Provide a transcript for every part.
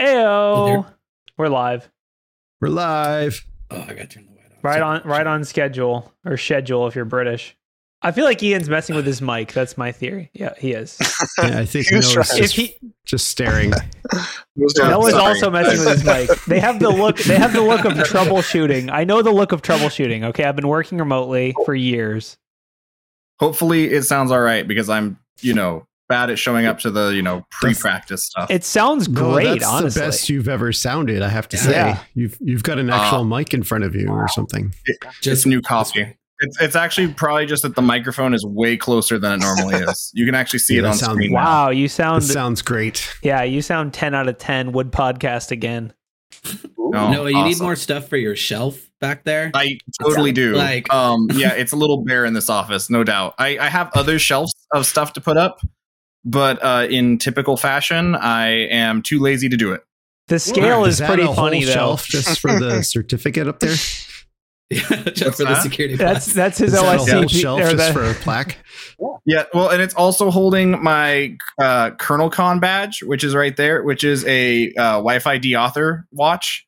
Ayo. We're live. We're live. Oh, I gotta turn the light off. Right on right on schedule or schedule if you're British. I feel like Ian's messing with his mic. That's my theory. Yeah, he is. Yeah, I think He Noah's trying- if just, he just staring. Noah's also messing with his mic. They have the look they have the look of troubleshooting. I know the look of troubleshooting. Okay. I've been working remotely for years. Hopefully, it sounds all right because I'm, you know, bad at showing up to the, you know, pre-practice stuff. It sounds No, great, that's honestly. the best you've ever sounded. I have to say, Yeah. you've you've got an actual mic in front of you or something. it's new coffee. It's, it's actually probably just that the microphone is way closer than it normally is. You can actually see Yeah, it on sounds- screen. now. Wow, you That sound sounds great. yeah, you sound ten out of ten. Would podcast again. No, Noah, you need more stuff for your shelf back there. I totally do. Like- um, yeah, it's a little bare in this office, no doubt. I, I have other shelves of stuff to put up, but uh, in typical fashion, I am too lazy to do it. The scale Is is pretty a whole funny though. shelf just for the certificate up there? Is Yeah, just What's for the security. That's pass. that's his that a whole OSCP shelf just the- for a plaque? Yeah, well, and it's also holding my uh, KernelCon badge, which is right there, which is a uh, Wi-Fi deauther watch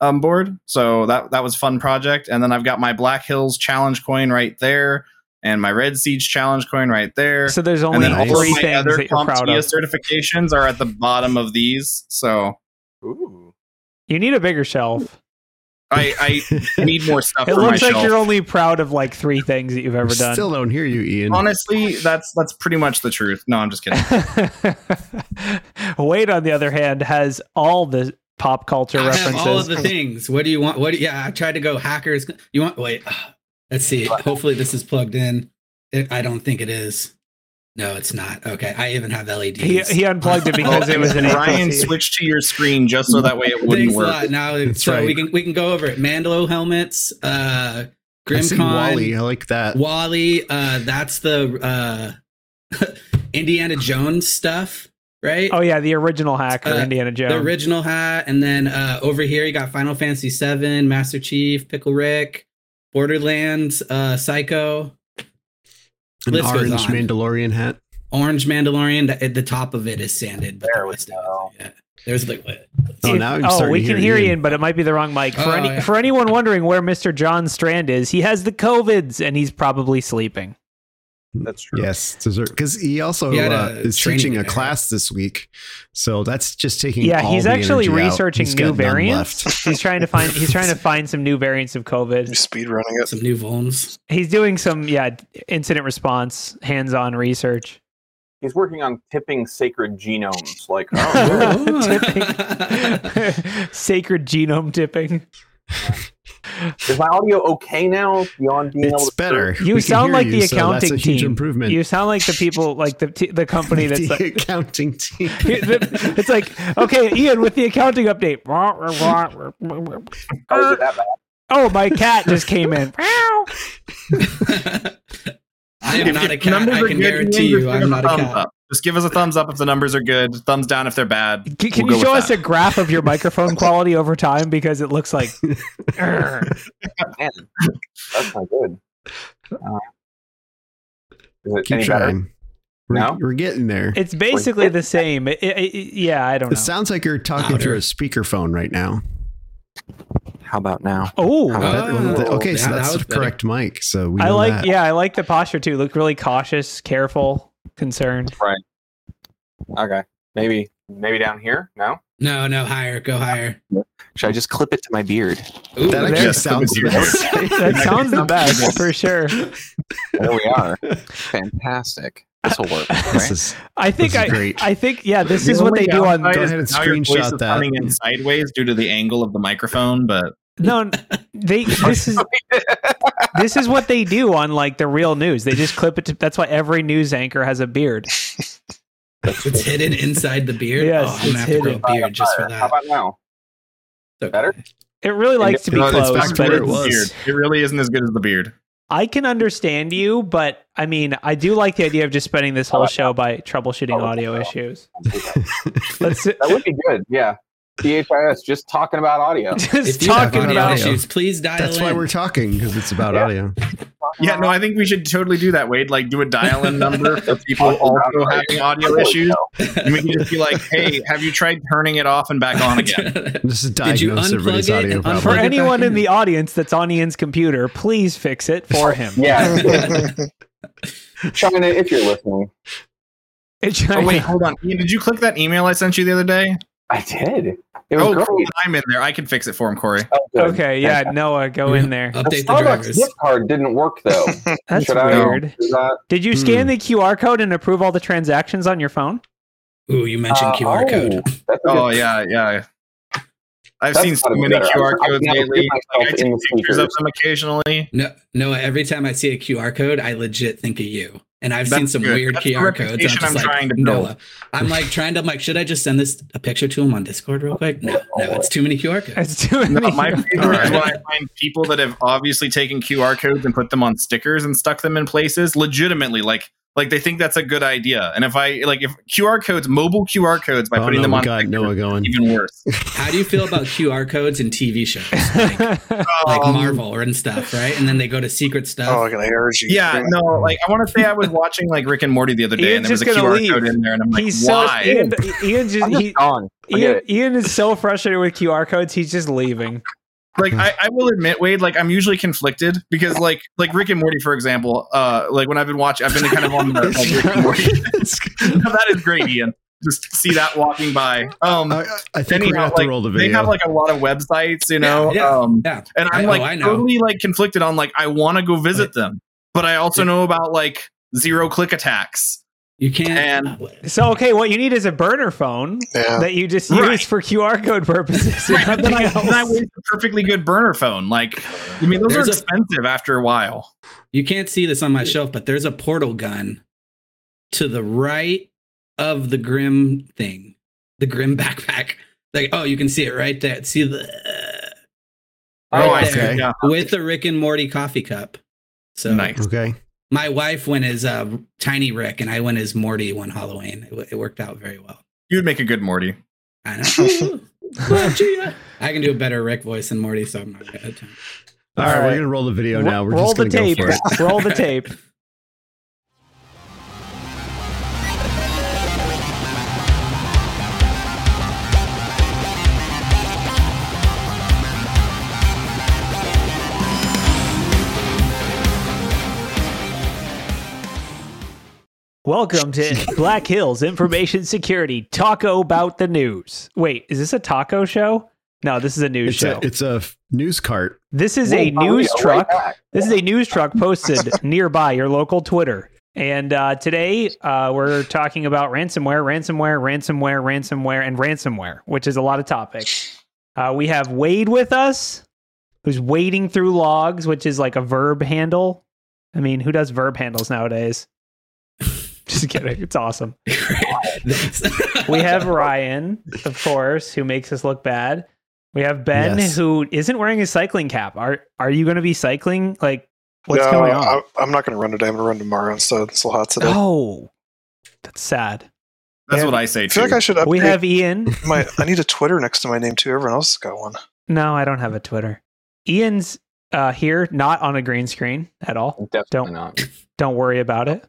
um, board. So that that was fun project. And then I've got my Black Hills challenge coin right there, and my Red Siege challenge coin right there. So there's and only then all three of my things other that you're proud CompTIA of. certifications are at the bottom of these. So Ooh. You need a bigger shelf. I, I need more stuff It for my looks like shelf. you're only proud of like three things that you've ever done. Still don't hear you, Ian. Honestly, that's that's pretty much the truth. No, I'm just kidding. Wade, on the other hand, has all the pop culture I references. have all of the things. What do you want? What? Do, yeah, I tried to go hackers. You want? Wait. Let's see. Hopefully this is plugged in. It, I don't think it is. No, it's not. Okay, I even have LEDs. he, he unplugged it because it was an Ryan APC. switched to your screen just so that way it wouldn't Thanks work. a lot. Now, That's so right. we can we can go over it. Mandalo helmets. Uh, I Grimcon. Wally. I like that. Wally, uh, that's the uh, Indiana Jones stuff, right? Oh yeah, the original hacker, Uh, Indiana Jones. the original hat, and then uh, over here you got Final Fantasy VII, Master Chief, Pickle Rick, Borderlands, uh, Psycho, An list goes orange on. Mandalorian hat. Orange Mandalorian. The, the top of it is sanded, but There the we rest of go. it, yeah. There's like what? Oh, now I'm oh, we to can hear hear Ian. Ian, but it might be the wrong mic. For Oh, any yeah. for anyone wondering where Mr. John Strand is, he has the COVIDs and he's probably sleeping. That's true. Yes, because he also He had uh, is teaching a class this week, so that's just taking. Yeah, all he's the actually researching He's new variants. He's trying to find he's trying to find some new variants of You COVID. speed running it. Some new vulns. He's doing some yeah incident response, hands-on research. He's working on tipping sacred genomes. Like, oh, tipping. Sacred genome tipping. Is my audio okay now? Beyond being able It's to better. You We sound like you, the so that's accounting a huge team. Improvement. You sound like the people like the t- the company that's the like, accounting team. it's like okay, Ian with the accounting update. Oh, is that bad? Oh, my cat just came in. I am If- not if a the cat. numbers I can good, guarantee Ian, just you, I'm not a thumbs cat. up. Just give us a thumbs up if the numbers are good. Thumbs down if they're bad. Can, can We'll you show us that. a graph of your microphone quality over time because it looks like Man, that's not good. Uh, is it Keep any trying. We're, No? we're getting there. it's basically the same. It- it- it- yeah, I don't It know. sounds like you're talking Louder. through a speakerphone right now. How about now? Oh, How uh, about That- Oh, okay, so yeah, that that's the correct mic. So we I like. that. Yeah, I like the posture too. Look really cautious, careful, concerned. Right. Okay, maybe maybe down here. No, No, no, higher. Go higher. should I just clip it to my beard? Ooh, That actually There- sounds that was best. That sounds the best for sure. There we are. Fantastic. This will work. This is I think This is I. great. I think yeah. This The is what they do on. downside Go is ahead and now your voice screenshot is that. Coming in sideways due to the angle of the microphone, but No, they. This is this is what they do on like the real news. They just clip it. To, that's why every news anchor has a beard. It's hidden inside the beard. Yes, oh, I'm gonna it's have to grow a beard just for that. How about now? Okay. better? It really likes to be No, close, back to but it it was. beard. It really isn't as good as the beard. I can understand you. But I mean, I do like the idea of just spending this whole oh, show by troubleshooting oh, audio issues. That would be good. Yeah. BHIS, just talking about audio. Just If talking audio about audio. issues, please dial in. That's in. why we're talking because it's about Yeah. audio. Yeah, no, I think we should totally do that, Wade. Like, do a dial-in number for people also audio. having audio issues, and we can just be like, "Hey, have you tried turning it off and back on again?" This is Did you diagnose everybody's unplug it audio and problem. For it anyone in in. the audience that's on Ian's computer, please fix it for oh, him. Yeah, China, if you're listening, It- Oh wait, hold on. Ian, did you click that email I sent you the other day? I did. It was Oh, great. cool. I'm in there. I can fix it for him, Corey. Oh, okay, yeah, Noah, go in there. The Update the Starbucks drivers. gift card didn't work though. That's Should weird. that? Did you scan the QR code and approve all the transactions on your phone? Ooh, you mentioned Uh, QR oh, code. Oh yeah, yeah. I've That's seen so many better. QR codes can never lately. Like, I take pictures of them occasionally. No, no. Every time I see a QR code, I legit think of you. And I've seen some good. weird That's QR codes. I'm just I'm like, trying to build. Noah. I'm like trying to. I'm like, should I just send this a picture to him on Discord real quick? No, no, it's too many QR codes. It's too many. No, my favorite is when I find people that have obviously taken QR codes and put them on stickers and stuck them in places legitimately, like like they think that's a good idea. And if I like if QR codes, mobile QR codes by Oh, putting no, them on got stickers, Noah going. even worse. How do you feel about QR codes in TV shows, like, like Um, Marvel and stuff, right? And then they go to secret stuff. Oh, I got an ARG. Yeah, no, like I want to say I was watching like Rick and Morty the other day, Ian's and there was a just QR leave. code in there, and I'm like, He's why? so Ian, Ian just just he, gone. Ian. Ian is so frustrated with QR codes. He's just leaving. Like I, I will admit wade like i'm usually conflicted because like like rick and morty for example uh like when i've been watching i've been kind of on the like, rick and morty. That is great ian. Just see that walking by. Um I, I think we're anyhow, have to like, roll the they have like a lot of websites you know? Yeah, yeah, um yeah. and i'm I- like oh, I know. totally like conflicted on like i want to go visit them but i also know about like zero click attacks You can't. And- So okay, what you need is a burner phone Yeah. that you just Right. use for QR code purposes. and then nothing I, then I waste a perfectly good burner phone like i mean those There's are a- expensive after a while you can't see this on my shelf, but there's a portal gun to the right of the Grim thing, the Grim backpack. Like, oh, you can see it right there. See the oh right i see yeah with the Rick and Morty coffee cup. So Nice. okay. My wife went as uh, Tiny Rick, and I went as Morty one Halloween. It, w- it worked out very well. you'd make a good morty I know. I can do a better Rick voice than Morty, so I'm not gonna. All All right, right. we're gonna roll the video now. We're roll just the gonna tape. go for it. roll the tape. Welcome to Black Hills Information Security. Taco about the news. Wait, is this a taco show? No, this is a news It's show. a it's a f- news cart. this is Whoa, a news right truck. back. This is a news truck posted nearby your local Twitter. And uh, today uh, we're talking about ransomware, ransomware, ransomware, ransomware, and ransomware, which is a lot of topics. Uh, we have Wade with us, who's wading through logs, which is like a verb handle. I mean, who does verb handles nowadays? Just kidding. It's awesome. We have Ryan, of course, who makes us look bad. We have Ben, Yes. who isn't wearing his cycling cap. Are Are you going to be cycling? Like, what's no, going on? I, I'm not going to run today. I'm going to run tomorrow instead. It's a little hot today. Oh, that's sad. That's Yeah. what I say I too. feel like I should update We have Ian. my. I need a Twitter next to my name too. Everyone else has got one. No, I don't have a Twitter. Ian's uh, here, not on a green screen at all. Definitely Don't- not. Don't worry about it.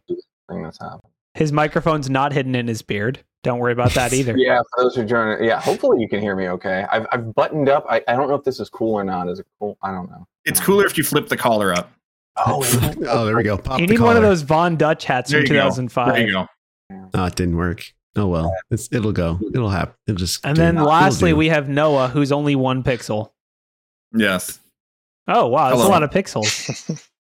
Thing that's happened. His microphone's not hidden in his beard. Don't worry about that either. Yeah, for those who join, yeah. Hopefully you can hear me okay. I've, I've buttoned up. I, I don't know if this is cool or not. Is it cool? I don't know. it's cooler if you flip the collar up. Oh, Oh, there we go. Pop you the need one of those Von Dutch hats There from you go. 2005. There you go. Oh, it didn't work. Oh well, it's, it'll go. It'll happen. It'll just. And do. then It'll lastly, we have Noah, who's only one pixel. Yes. Oh wow, that's a lot of pixels.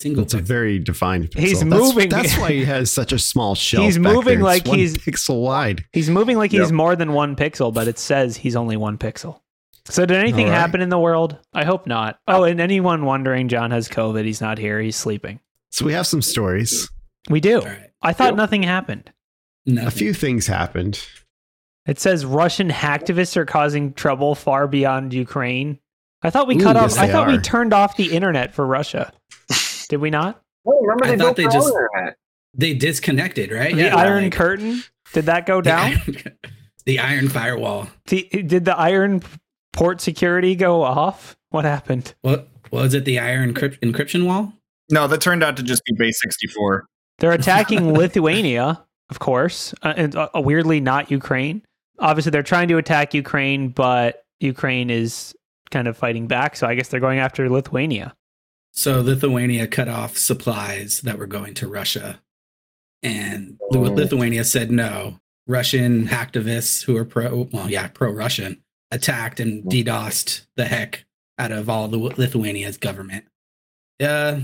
Single It's a very defined. Pixel. He's That's- moving- That's, why he has such a small shelf. He's back moving there. like one he's- pixel wide. He's moving like he's more than one pixel, but it says he's only one pixel. So did anything All right. happen in the world? I hope not. Oh, and anyone wondering, John has COVID. He's not here. He's sleeping. So we have some stories. We do. All right. I thought Yep. nothing happened. Nothing. A few things happened. It says Russian hacktivists are causing trouble far beyond Ukraine. I thought we Ooh, cut off. yes, I they thought we turned off the internet for Russia. Did we not? Well, remember I they thought they their just internet. they disconnected, right? the Yeah, Iron like- Curtain. Did that go down? The Iron Firewall. The, did the iron port security go off? What happened? What was it? The Iron encryp- encryption wall? No, that turned out to just be base 64. They're attacking Lithuania, of course, uh, and uh, weirdly not Ukraine. Obviously, they're trying to attack Ukraine, but Ukraine is kind of fighting back. So I guess they're going after Lithuania. So Lithuania cut off supplies that were going to Russia, and Oh. Lithuania said no. Russian hacktivists who are pro, well, yeah, pro-Russian, attacked and DDoSed the heck out of all the Lithuania's government. Uh,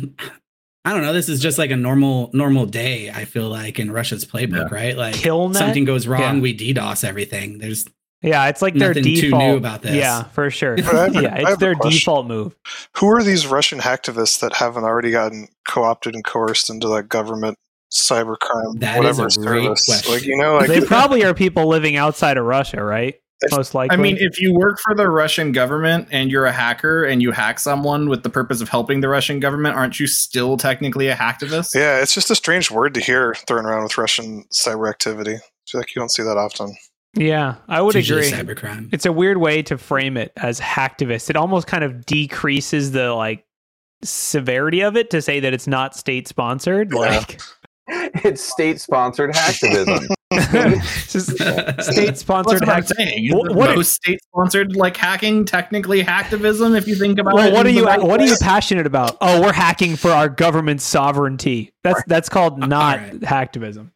I don't know. This is just like a normal normal day. I feel like in Russia's playbook, right? Like Killnet? something goes wrong, Yeah. we DDoS everything. There's Yeah, it's like their Nothing too new default. about this. Yeah, for sure. Have yeah, it's their default move. Who are these Russian hacktivists that haven't already gotten co-opted and coerced into that government cybercrime That is whatever a great service? question. Like you know, like They probably are people living outside of Russia, right? It's- Most likely. I mean, if you work for the Russian government and you're a hacker and you hack someone with the purpose of helping the Russian government, aren't you still technically a hacktivist? yeah, it's just a strange word to hear thrown around with Russian cyber activity. I feel like you don't see that often. Yeah, I would it's agree. cybercrime. It's a weird way to frame it as hacktivist. It almost kind of decreases the like severity of it to say that it's not state sponsored. Yeah. Like It's state-sponsored hacktivism. state That's sponsored what I'm hack. saying. What- Isn't what- most state-sponsored like hacking technically hacktivism if you think about it. What are you right what are you passionate about? Oh, we're hacking for our government sovereignty. That's that's called uh, not right. hacktivism.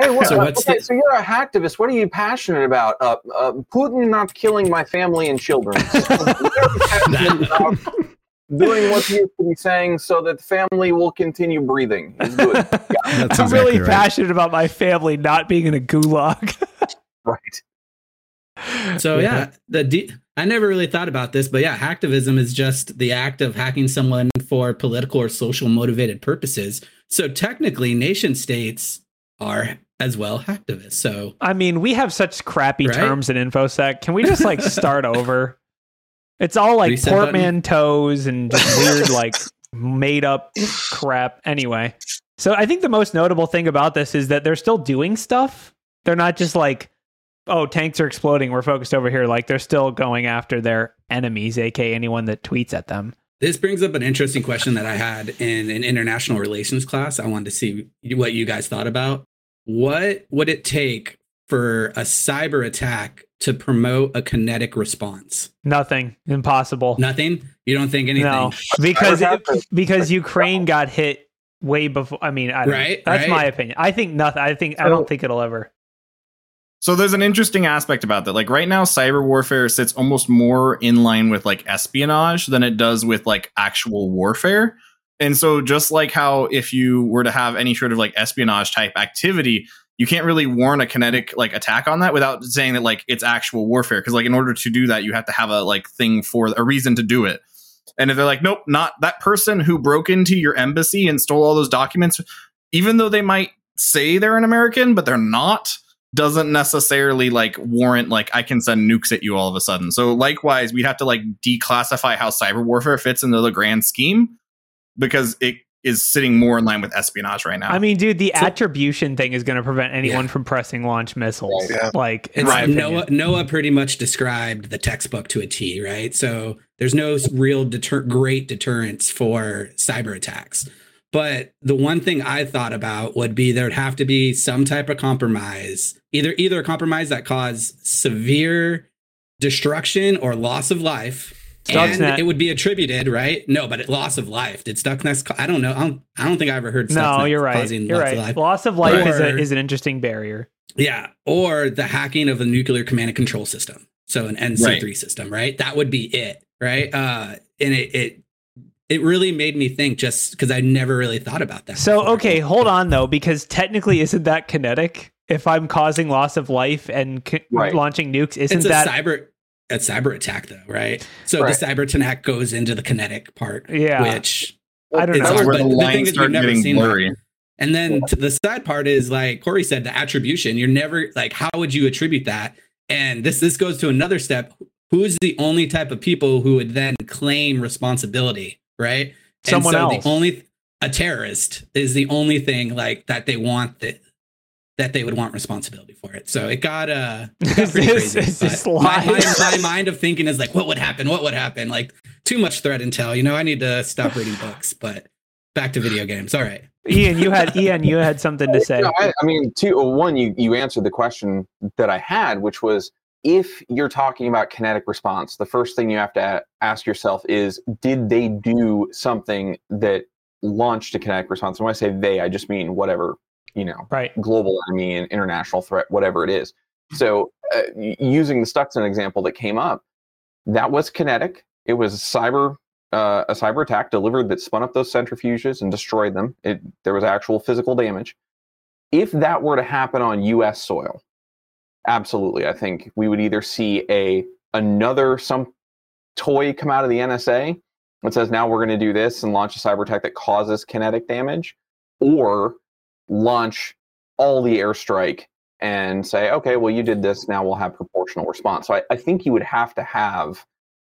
Hey, what, So uh, what's okay, the- so you're a hacktivist. What are you passionate about? Uh, uh, Putin not killing my family and children. Passionate Doing what he is to be saying so that the family will continue breathing. Is good. That's I'm exactly really right. passionate about my family not being in a gulag. right. So yeah, the de- I never really thought about this, but yeah, hacktivism is just the act of hacking someone for political or social motivated purposes. So technically, nation states are as well hacktivists. So I mean, we have such crappy Right? terms in infosec. Can we just like start over? It's all like Reset button? portmanteaus and just weird like made up crap. Anyway, so I think the most notable thing about this is that they're still doing stuff. They're not just like, oh, tanks are exploding. We're focused over here. Like they're still going after their enemies, aka anyone that tweets at them. this brings up an interesting question that I had in an international relations class. I wanted to see what you guys thought about. What would it take for a cyber attack to promote a kinetic response? Nothing. Impossible. Nothing. You don't think anything? No, because I would have it- because Ukraine got hit way before. I mean, I don't know. Right, That's right. my opinion. I think nothing. I think I don't think it'll ever. So there's an interesting aspect about that. Like right now, cyber warfare sits almost more in line with like espionage than it does with like actual warfare. And so just like how if you were to have any sort of like espionage type activity, you can't really warn a kinetic like attack on that without saying that like it's actual warfare. Because like in order to do that, you have to have a like thing for a reason to do it. And if they're like, nope, not that person who broke into your embassy and stole all those documents, even though they might say they're an American, but they're not, doesn't necessarily like warrant like I can send nukes at you all of a sudden. So likewise, we'd have to like declassify how cyber warfare fits into the grand scheme because it is sitting more in line with espionage right now. I mean, dude, the So- attribution thing is going to prevent anyone Yeah. from pressing launch missiles. Yeah. Like, in It's my. Noah, Noah pretty much described the textbook to a T, right? So there's no real deter- great deterrence for cyber attacks. But the one thing I thought about would be there'd have to be some type of compromise, either either a compromise that caused severe destruction or loss of life. Stuxnet. And it would be attributed, right? No, but it, loss of life. Did Stuxnet? ca- I don't know. I don't, I don't think I ever heard. no, Stuxnet you're right. causing You're loss right. Of life. Loss of life is, a, is an interesting barrier. Yeah, or the hacking of a nuclear command and control system. So an NC3 system, right? That would be it, right? Uh and it it it really made me think just because I never really thought about that. So, before. okay, hold on though, because technically, isn't that kinetic? If I'm causing loss of life and c- Right. launching nukes, isn't It's a that cyber a cyber attack though, right? So Right. the cyber attack goes into the kinetic part, Yeah. which I don't know. Where the the thing lines is, start we've never getting seen that. blurry. And then to the sad part is like Corey said, the attribution. You're never like, how would you attribute that? And this this goes to another step. Who's the only type of people who would then claim responsibility, right? And Someone so else. The only a terrorist is the only thing like that they want that that they would want responsibility for it. So it got uh it got this- crazy. is this my, my, my mind of thinking is like, what would happen? What would happen? Like too much threat intel. You know, I need to stop reading books. But back to video games. All right. Ian, you had Ian, you had something to say. No, I, I mean, two. well, One, you you answered the question that I had, which was if you're talking about kinetic response, the first thing you have to ask yourself is, did they do something that launched a kinetic response? And when I say they, I just mean whatever you know, Right. global enemy and international threat, whatever it is. So, uh, using the Stuxnet example that came up, that was kinetic. It was cyber uh, a cyber attack delivered that spun up those centrifuges and destroyed them. It, there was actual physical damage. If that were to happen on U.S. soil, absolutely, I think we would either see a another some toy come out of the NSA that says now we're going to do this and launch a cyber attack that causes kinetic damage, or launch all the airstrike and say, okay, well, you did this, now we'll have proportional response. So I, I think you would have to have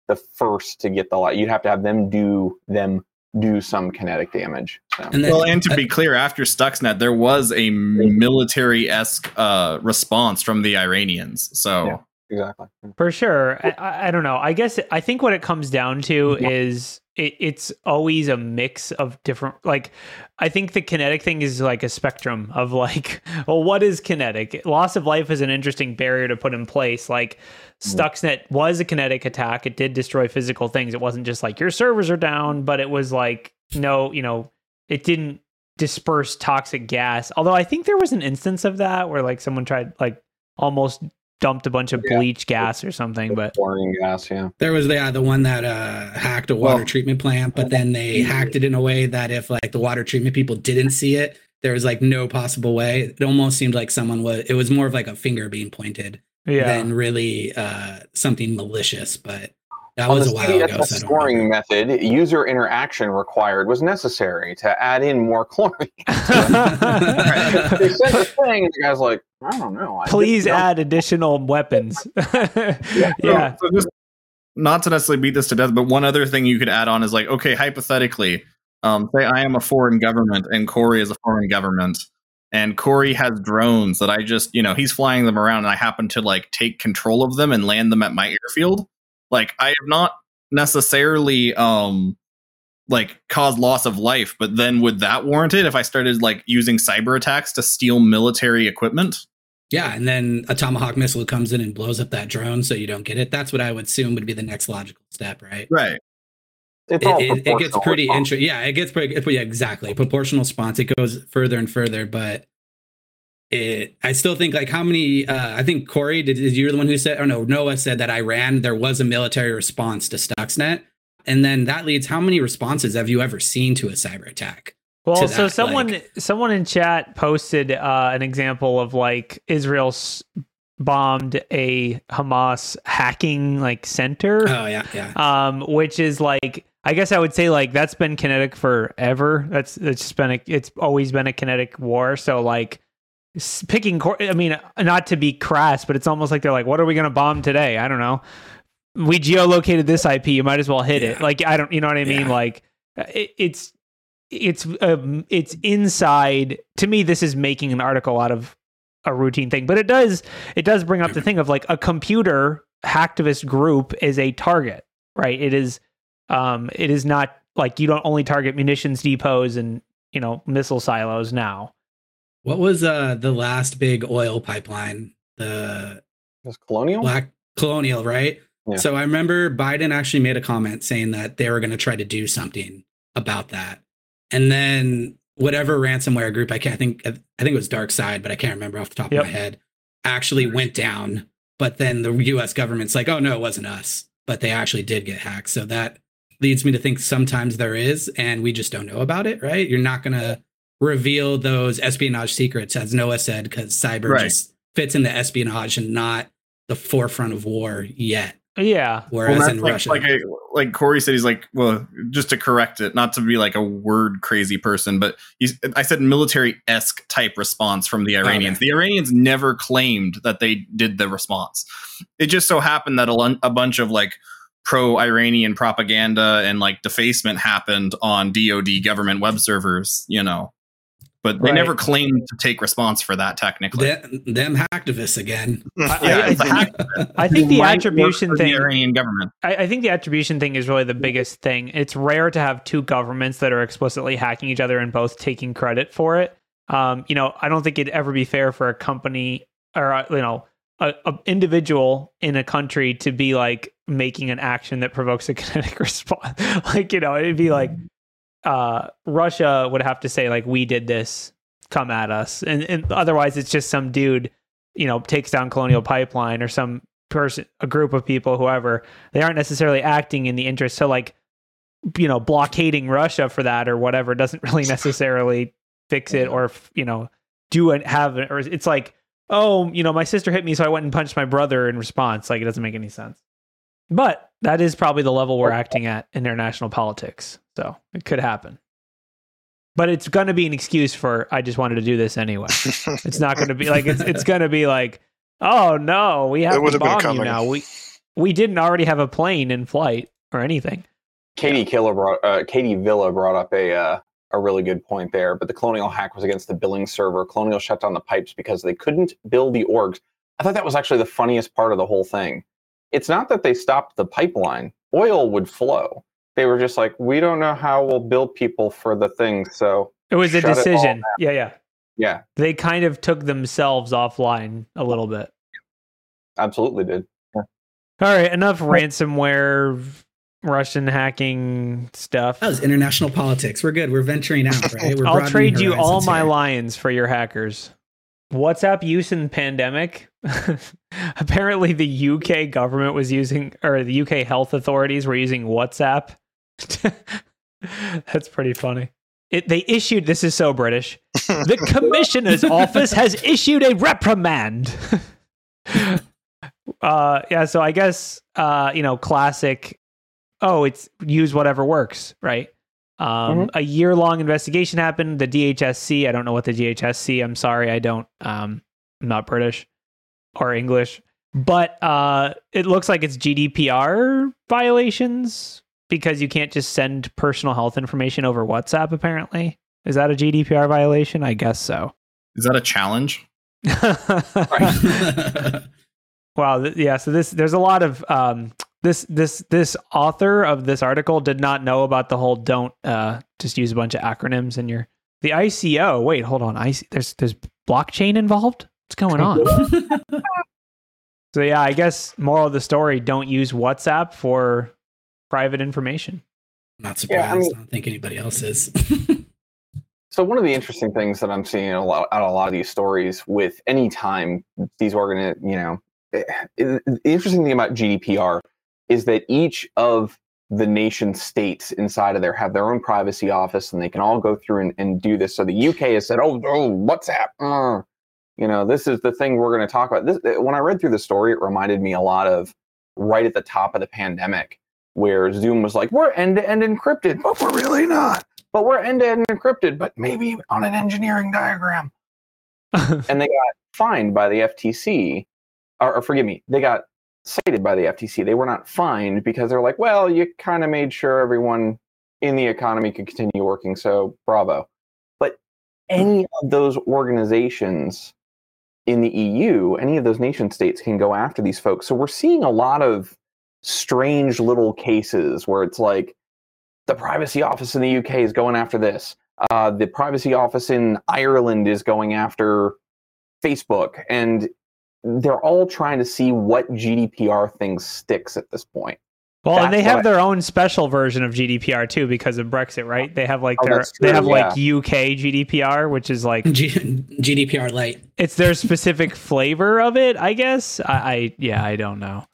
the first to get the light. You'd have to have them do them do some kinetic damage. So. And then Well, and to be clear, after Stuxnet, there was a military esque uh, response from the Iranians. So Yeah. exactly. For sure. I- I, I don't know. I guess I think what it comes down to is it, it's always a mix of different. Like, I think the kinetic thing is like a spectrum of like, well, what is kinetic? Loss of life is an interesting barrier to put in place. Like, mm. Stuxnet was a kinetic attack. It did destroy physical things. It wasn't just like your servers are down, but it was like, no, you know, it didn't disperse toxic gas. Although I think there was an instance of that where like someone tried like almost dumped a bunch of Yeah. bleach gas or something, but Chlorine gas, yeah. There was the, uh, the one that uh, hacked a water Well- treatment plant, but then they hacked it in a way that if like the water treatment people didn't see it, there was like no possible way. It almost seemed like someone was. It was more of like a finger being pointed yeah. than really uh, something malicious. But that On was the a while ago. So scoring method, user interaction required was necessary to add in more chlorine. they said the thing, and the guy's like, I don't know. I Please didn't know." add additional weapons. yeah. So, so just not to necessarily beat this to death, but one other thing you could add on is like, okay, hypothetically, um, say I am a foreign government and Corey is a foreign government, and Corey has drones that I just, you know, he's flying them around, and I happen to like take control of them and land them at my airfield. Like, I have not necessarily um like caused loss of life, but then would that warrant it if I started like using cyber attacks to steal military equipment? Yeah, and then a tomahawk missile comes in and blows up that drone, so you don't get it. That's what I would assume would be the next logical step, right? Right. It's It, all it, it gets pretty interesting. Yeah, it gets pretty. Yeah, exactly. Proportional response. It goes further and further, but it. I still think like how many? Uh, I think Corey did. did you the one who said? Or no, Noah said that Iran there was a military response to Stuxnet, and then that leads. How many responses have you ever seen to a cyber attack? Well, so that, someone like- someone in chat posted uh, an example of like Israel bombed a Hamas hacking like center, Oh yeah, yeah. um, which is like I guess I would say like that's been kinetic forever. That's it's just been a, it's always been a kinetic war. So like picking, cor- I mean, not to be crass, but it's almost like they're like, what are we going to bomb today? I don't know. We geolocated this IP. You might as well hit it. Like I don't, you know what I mean? Yeah. Like it, it's it's um, it's inside. To me, this is making an article out of a routine thing, but it does it does bring up the thing of like a computer hacktivist group is a target, right? It is um it is not like you don't only target munitions depots and you know missile silos now. What was uh the last big oil pipeline? The It's colonial. Black Colonial, right? Yeah. So I remember Biden actually made a comment saying that they were going to try to do something about that. And then whatever ransomware group I can't I think I think it was DarkSide, but I can't remember off the top Yep. of my head, actually went down. But then the US government's like, "Oh no, it wasn't us." But they actually did get hacked. So that leads me to think sometimes there is and we just don't know about it, right? You're not going to reveal those espionage secrets as Noah said because cyber Right. just fits in the espionage and not the forefront of war yet. Yeah. Whereas well, in like, Russia, like, I, like Corey said, he's like, well, just to correct it, not to be like a word crazy person, but he's, I said military esque type response from the Iranians. Okay. The Iranians never claimed that they did the response. It just so happened that a, lun- a bunch of like pro Iranian propaganda and like defacement happened on DoD government web servers, you know. But they Right. never claimed to take response for that technically. Them, them hacktivists again. I, yeah, I, it's a. I think the attribution for the thing. Iranian government. I, I think the attribution thing is really the biggest thing. It's rare to have two governments that are explicitly hacking each other and both taking credit for it. Um, you know, I don't think it'd ever be fair for a company or uh, you know, a, a individual in a country to be like making an action that provokes a kinetic response. like you know, it'd be like uh, Russia would have to say like we did this, come at us, and, and otherwise it's just some dude, you know, takes down Colonial Pipeline or some person, a group of people, whoever. They aren't necessarily acting in the interest. So like, you know, blockading Russia for that or whatever doesn't really necessarily fix it or you know do it have or it's like oh you know my sister hit me so I went and punched my brother in response. Like it doesn't make any sense. But that is probably the level we're acting at in international politics. So it could happen. But it's going to be an excuse for I just wanted to do this anyway. It's not going to be like it's it's going to be like oh no, we have to bomb you now. We we didn't already have a plane in flight or anything. Katie Killer brought, uh, Katie Villa brought up a uh, a really good point there. But the Colonial hack was against the billing server. Colonial shut down the pipes because they couldn't bill the orgs. I thought that was actually the funniest part of the whole thing. It's not that they stopped the pipeline; oil would flow. They were just like, we don't know how we'll bill people for the thing, so It was a Shut it all decision. Yeah, yeah. yeah, They kind of took themselves offline a little bit. absolutely did. All right, enough ransomware, Russian hacking stuff. That was international politics. We're good. We're venturing out, right? We're I'll trade you all my here. lions for your hackers. WhatsApp use in pandemic. Apparently, the UK government was using, or the UK health authorities were using WhatsApp. That's pretty funny. It, they issued. This is so British. The commissioner's office has issued a reprimand. uh, yeah. So I guess uh, you know, classic. Oh, it's use whatever works, right? Um, A year long investigation happened. The DHSC, I don't know what the DHSC. I'm sorry, I don't. Um, I'm not British or English, but uh, it looks like it's GDPR violations because you can't just send personal health information over WhatsApp. Apparently, is that a GDPR violation? I guess so. Is that a challenge? Wow. Th- yeah. So this, there's a lot of um, this, this, this author of this article did not know about the whole don't uh, just use a bunch of acronyms in your the ICO. Wait, hold on. IC, there's there's blockchain involved. What's going on? so yeah, I guess moral of the story: don't use WhatsApp for private information. Not surprised. Yeah, I, I don't think anybody else is. So one of the interesting things that I'm seeing a lot out of a lot of these stories with any time these organ, you know, eh, eh, the interesting thing about GDPR is that each of the nation states inside of there have their own privacy office, and they can all go through and, and do this. So the UK has said, "Oh, oh, WhatsApp." uh, you know, this is the thing we're going to talk about. This, eh, when I read through the story, it reminded me a lot of right at the top of the pandemic, where Zoom was like, "We're end to end encrypted, but we're really not." but we're end to end encrypted, but maybe on an engineering diagram. And they got fined by the FTC, or, or forgive me, they got cited by the FTC. They were not fined because they're like, well, you kind of made sure everyone in the economy could continue working, so bravo. But any of those organizations in the EU, any of those nation states can go after these folks. So we're seeing a lot of strange little cases where it's like, the privacy office in the UK is going after this. Uh, the privacy office in Ireland is going after Facebook, and they're all trying to see what GDPR thing sticks at this point. Well, and they have what- their own special version of GDPR too because of Brexit, right? They have like Oh, their that's they true, have like. UK GDPR, which is like G- GDPR light. it's their specific flavor of it, I guess. I, I yeah, I don't know.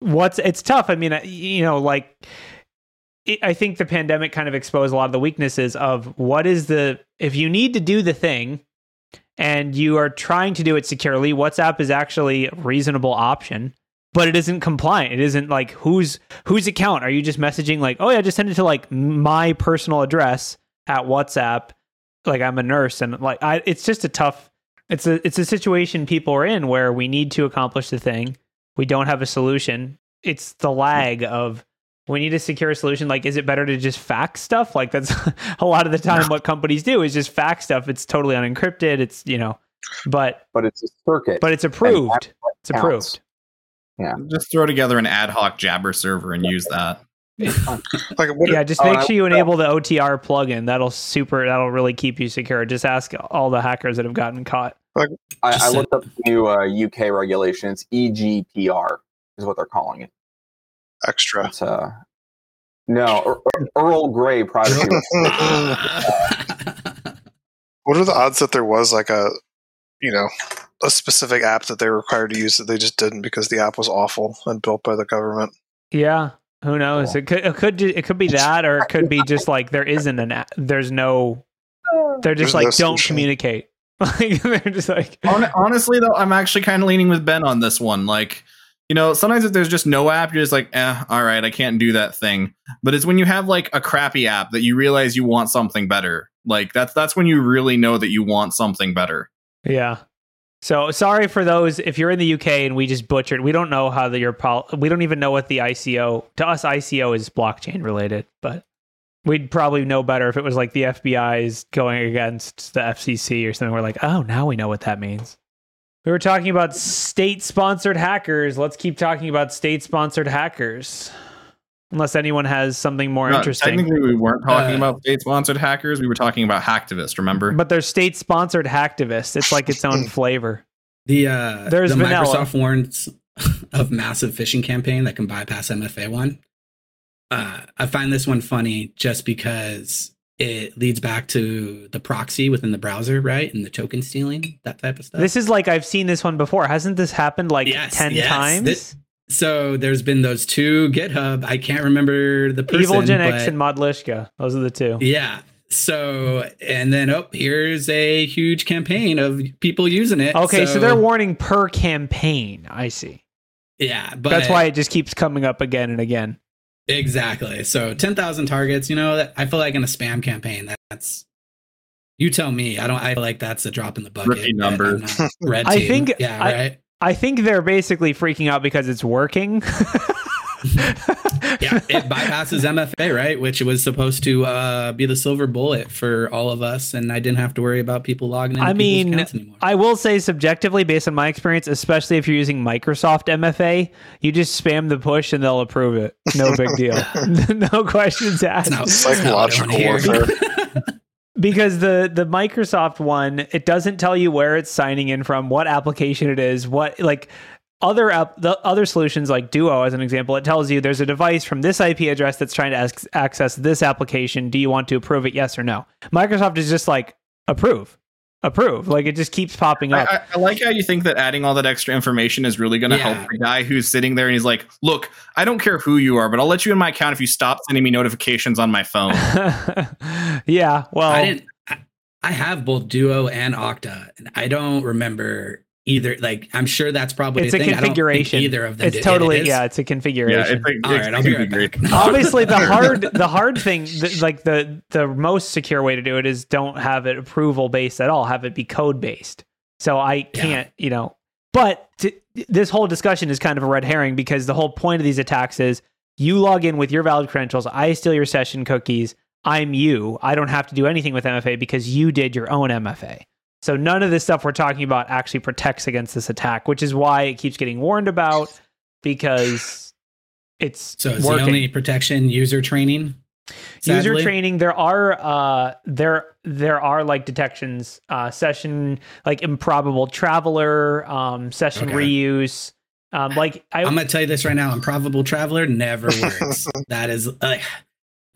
What's it's tough. I mean, you know, like it, I think the pandemic kind of exposed a lot of the weaknesses of what is the if you need to do the thing and you are trying to do it securely, WhatsApp is actually a reasonable option, but it isn't compliant. It isn't like whose whose account are you just messaging like, "Oh yeah, just send it to like my personal address at WhatsApp." Like I'm a nurse and like I it's just a tough it's a it's a situation people are in where we need to accomplish the thing. We don't have a solution. It's the lag of we need a secure solution. Like, is it better to just fax stuff? Like, that's a lot of the time what companies do is just fax stuff. It's totally unencrypted. It's you know, but But it's a circuit. but it's approved. It's counts. approved. Yeah. Just throw together an ad hoc Jabber server and use that. Like, what, Yeah, just make I- sure you enable the OTR plugin. That'll super. That'll really keep you secure. Just ask all the hackers that have gotten caught. I, I looked up the new uh, UK regulations. EGPR is what they're calling it. extra. It's uh, no Earl Grey privacy. What are the odds that there was like a, you know, a specific app that they were required to use that they just didn't because the app was awful and built by the government? Yeah, who knows? It could. It could. ju- It could be that, or it could be just like there isn't an. a- There's no. They're just There's like no don't solution. communicate. Like they're just like. Honestly, though, I'm actually kind of leaning with Ben on this one. Like, you know, sometimes if there's just no app, you're just like, eh, all right, I can't do that thing. But it's when you have like a crappy app that you realize you want something better. Like that's that's when you really know that you want something better. Yeah. So sorry for those if you're in the UK and we just butchered. We don't know how the your pol- we don't even know what the ICO to us ICO is blockchain related, but we'd probably know better if it was like the FBI's going against the FCC or something. We're like, oh, now we know what that means. We were talking about state-sponsored hackers. Let's keep talking about state-sponsored hackers. Unless anyone has something more No, interesting. technically, we weren't talking Uh, about state-sponsored hackers. We were talking about hacktivists. Remember? But they're state-sponsored hacktivists. It's like its own flavor. The uh, There's the vanilla. Microsoft warns of massive phishing campaign that can bypass MFA one. Uh, I find this one funny just because it leads back to the proxy within the browser, right, and the token stealing, that type of stuff. This is like I've seen this one before. Hasn't this happened like Yes, 10 yes. times? This- so there's been those two GitHub. I can't remember the person. Evilginx and Modlishka. Those are the two. Yeah. So and then oh, here's a huge campaign of people using it. Okay, so, they're warning per campaign. I see. yeah, but That's why it just keeps coming up again and again. Exactly. So 10,000 targets, you know, that I feel like in a spam campaign, that's you tell me. I don't I feel like that's a drop in the bucket. Rookie number. I'm not- Red I think yeah, I- right. I think they're basically freaking out because it's working. Yeah, it bypasses MFA, right? Which was supposed to uh, be the silver bullet for all of us, and I didn't have to worry about people logging in. I mean. I will say subjectively, based on my experience, especially if you're using Microsoft MFA, you just spam the push and they'll approve it. No big deal. no questions asked. It's not- it's not what I Psychological warfare. because the the Microsoft one it doesn't tell you where it's signing in from, what application it is, what like other app the other solutions like Duo as an example, it tells you there's a device from this IP address that's trying to ac- access this application. Do you want to approve it? Yes or no. Microsoft is just like approve, approve. Like it just keeps popping up. I, I like how you think that adding all that extra information is really going to Yeah. help the guy who's sitting there and he's like, "Look, I don't care who you are, but I'll let you in my account if you stop sending me notifications on my phone." yeah. Well, I didn't. I, I have both Duo and Okta, and I don't remember either. Like, I'm sure that's probably it's a thing. I don't think configuration. either of them. It's did. totally It is? yeah. It's a yeah, configuration. it's a, All it's right, a I'll be right back. obviously the hard the hard thing the, like the the most secure way to do it is don't have it approval based at all have it be code based so i can't you know but t- this whole discussion is kind of a red herring because the whole point of these attacks is you log in with your valid credentials i steal your session cookies i'm you i don't have to do anything with mfa because you did your own mfa so none of this stuff we're talking about actually protects against this attack which is why it keeps getting warned about because it's So it's working the only protection user training. user training there are uh there there are like detections uh session like improbable traveler um session Okay. reuse um like i I'm gonna tell you this right now. Improbable traveler never works. that is like,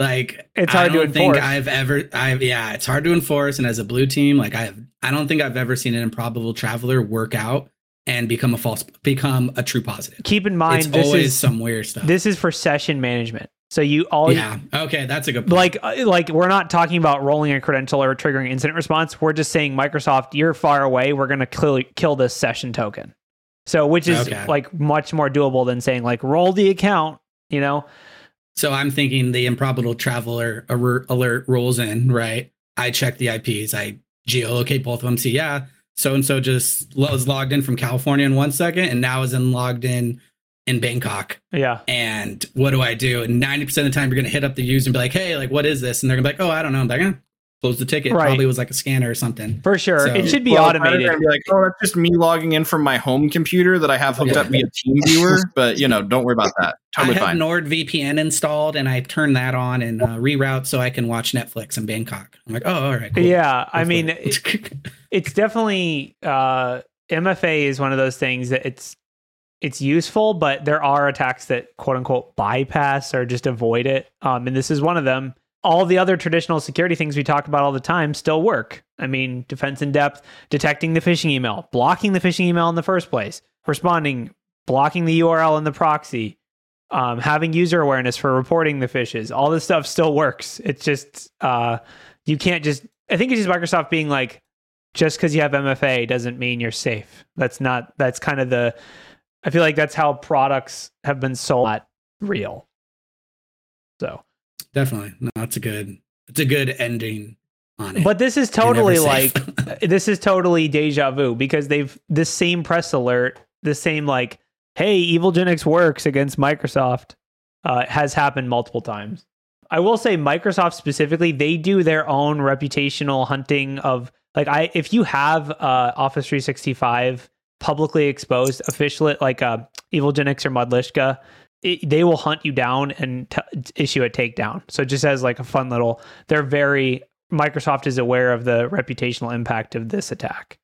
like It's hard to don't think enforce. I've ever. I've yeah, it's hard to enforce. And as a blue team, like I have, I don't think I've ever seen an improbable traveler work out and become a false, become a true positive. keep in mind it's this always is some weird stuff. this is for session management so you all yeah. Okay, that's a good. Point. like uh, like we're not talking about rolling a credential or triggering incident response we're just saying microsoft you're far away we're going to kill, kill this session token so which is Okay. like much more doable than saying like roll the account you know So I'm thinking the improbable traveler alert, rolls in, right? I check the IPs, I geolocate both of them, see, yeah, so and so just was logged in from California in one second and now is in logged in in Bangkok. Yeah. And what do I do? And 90% of the time, you're going to hit up the user and be like, hey, like, what is this? And they're going to be like, oh, I don't know. I'm like, eh, close the ticket. Right. Probably was like a scanner or something. For sure. So- it should be Well, automated. I'd be like, oh, that's just me logging in from my home computer that I have hooked up via TeamViewer. But you know, don't worry about that. Totally I have fine. NordVPN installed and I turn that on and uh, reroute so I can watch Netflix in Bangkok. I'm like, oh, all right. Cool. Yeah. I mean, it- it's definitely uh MFA is one of those things that it's it's useful, but there are attacks that quote unquote bypass or just avoid it. Um, and this is one of them. All the other traditional security things we talk about all the time still work. I mean, defense in depth, detecting the phishing email, blocking the phishing email in the first place, responding, blocking the URL in the proxy, um, having user awareness for reporting the fishes. All this stuff still works. It's just uh, you can't just. I think it's just Microsoft being like, just because you have MFA doesn't mean you're safe. That's not. That's kind of the. I feel like that's how products have been sold. Not real. So, Definitely. No, that's a good, it's a good ending on it. but this is totally like this is totally deja vu because they've this same press alert, the same like, hey, Evilginx works against Microsoft, uh, has happened multiple times. I will say Microsoft specifically, they do their own reputational hunting of like I if you have uh, Office 365 publicly exposed official like uh, Evilginx or Modlishka, it, they will hunt you down and t- issue a takedown. So just as like a fun little, they're very Microsoft is aware of the reputational impact of this attack.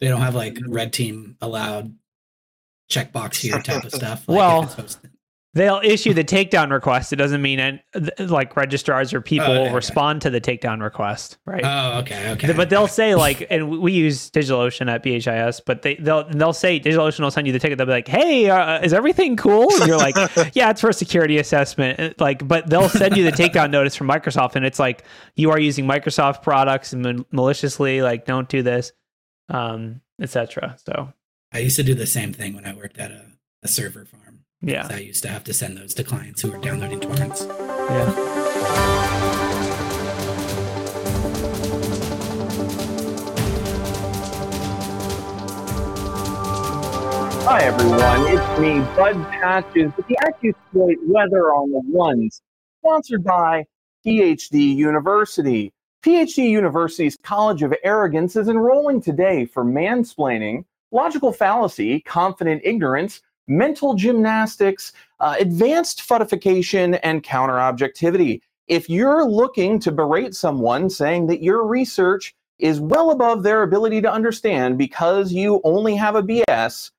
they don't have like red team allowed checkbox here type of stuff. Like Well, if it's hosted. They'll issue the takedown request. It doesn't mean and like registrars or people Oh, okay, will okay. respond to the takedown request, right? oh, okay, okay. But they'll say like, and we use DigitalOcean at BHIS, but they they'll they'll say DigitalOcean will send you the ticket. They'll be like, "Hey, uh, is everything cool?" And you're like, "Yeah, it's for a security assessment." Like, but they'll send you the takedown notice from Microsoft, and it's like you are using Microsoft products and maliciously, like, don't do this, um, etc. So I used to do the same thing when I worked at a, a server farm. Yeah, I used to have to send those to clients who were downloading torrents. yeah. Hi everyone, it's me, Bud Patches, with the AccuSploit Weather on the Ones, sponsored by PhD University. PhD University's College of Arrogance is enrolling today for mansplaining, logical fallacy, confident ignorance, mental gymnastics, uh, advanced fuddification, and counter objectivity. If you're looking to berate someone saying that your research is well above their ability to understand because you only have a BS,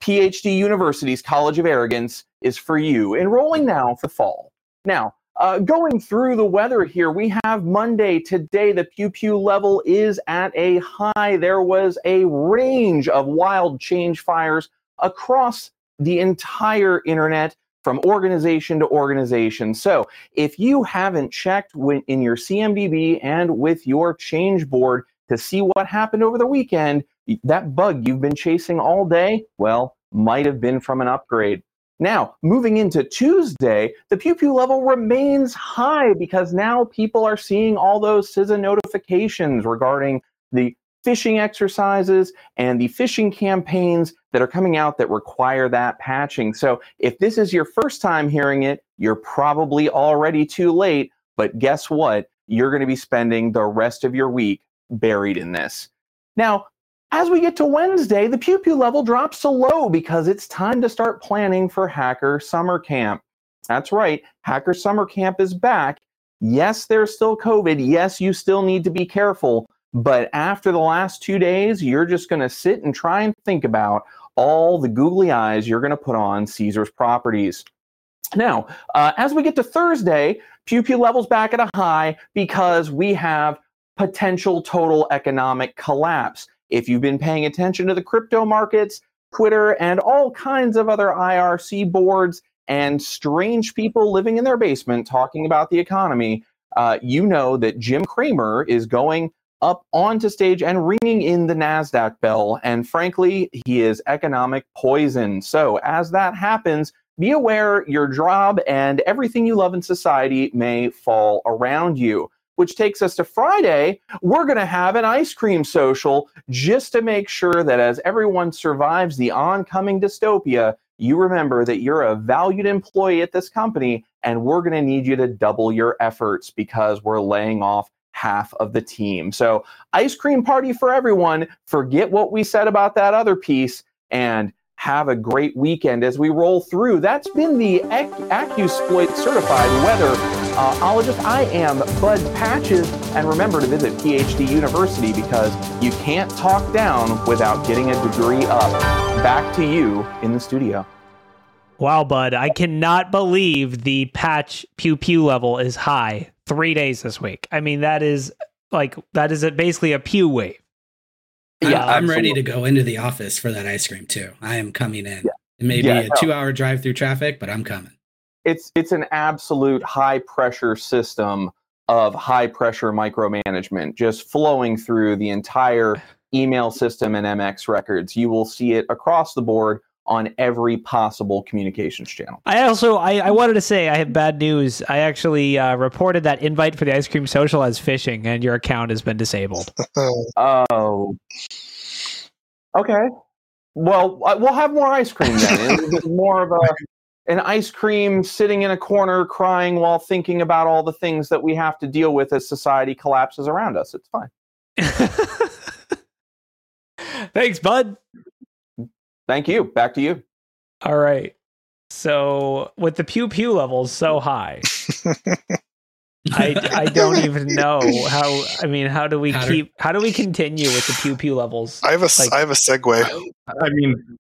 PhD University's College of Arrogance is for you. Enrolling now for fall. Now, uh, going through the weather here, we have Monday today. The pew pew level is at a high. There was a range of wild change fires across the entire internet from organization to organization. So, if you haven't checked in your CMDB and with your change board to see what happened over the weekend, that bug you've been chasing all day, well, might have been from an upgrade. Now, moving into Tuesday, the pew pew level remains high because now people are seeing all those CISA notifications regarding the phishing exercises and the phishing campaigns that are coming out that require that patching. So, if this is your first time hearing it, you're probably already too late. But guess what? You're going to be spending the rest of your week buried in this. Now, as we get to Wednesday, the pew pew level drops to low because it's time to start planning for Hacker Summer Camp. That's right, Hacker Summer Camp is back. Yes, there's still COVID. Yes, you still need to be careful. But after the last two days, you're just going to sit and try and think about all the googly eyes you're going to put on Caesar's properties. Now, uh, as we get to Thursday, pew pew levels back at a high because we have potential total economic collapse. If you've been paying attention to the crypto markets, Twitter, and all kinds of other IRC boards and strange people living in their basement talking about the economy, uh, you know that Jim Cramer is going up onto stage and ringing in the NASDAQ bell. And frankly, he is economic poison. So as that happens, be aware your job and everything you love in society may fall around you. Which takes us to Friday. We're going to have an ice cream social just to make sure that as everyone survives the oncoming dystopia, you remember that you're a valued employee at this company and we're going to need you to double your efforts because we're laying off half of the team. So, ice cream party for everyone. Forget what we said about that other piece and have a great weekend as we roll through. That's been the Ac- AccuSploit certified weather uh, ologist. I am Bud Patches, and remember to visit PhD University because you can't talk down without getting a degree up. Back to you in the studio. Wow, bud, I cannot believe the patch pew pew level is high. Three days this week. I mean, that is like that is a, basically a pew wave. Yeah, I'm ready absolutely. to go into the office for that ice cream too. I am coming in. Yeah. It may Yeah, be no. a two hour drive through traffic, but I'm coming. it's it's an absolute high pressure system of high pressure micromanagement just flowing through the entire email system and MX records. You will see it across the board on every possible communications channel. I also I, I wanted to say I have bad news. I actually uh, reported that invite for the ice cream social as phishing, and your account has been disabled. Oh. Okay. Well, we'll have more ice cream then. It'll be more of a an ice cream sitting in a corner crying while thinking about all the things that we have to deal with as society collapses around us. It's fine. Thanks, bud. Thank you. Back to you. All right. So with the pew pew levels so high, I, I don't even know how. I mean, how do we How do- keep? How do we continue with the pew pew levels? I have a s- Like- I have a segue. I mean,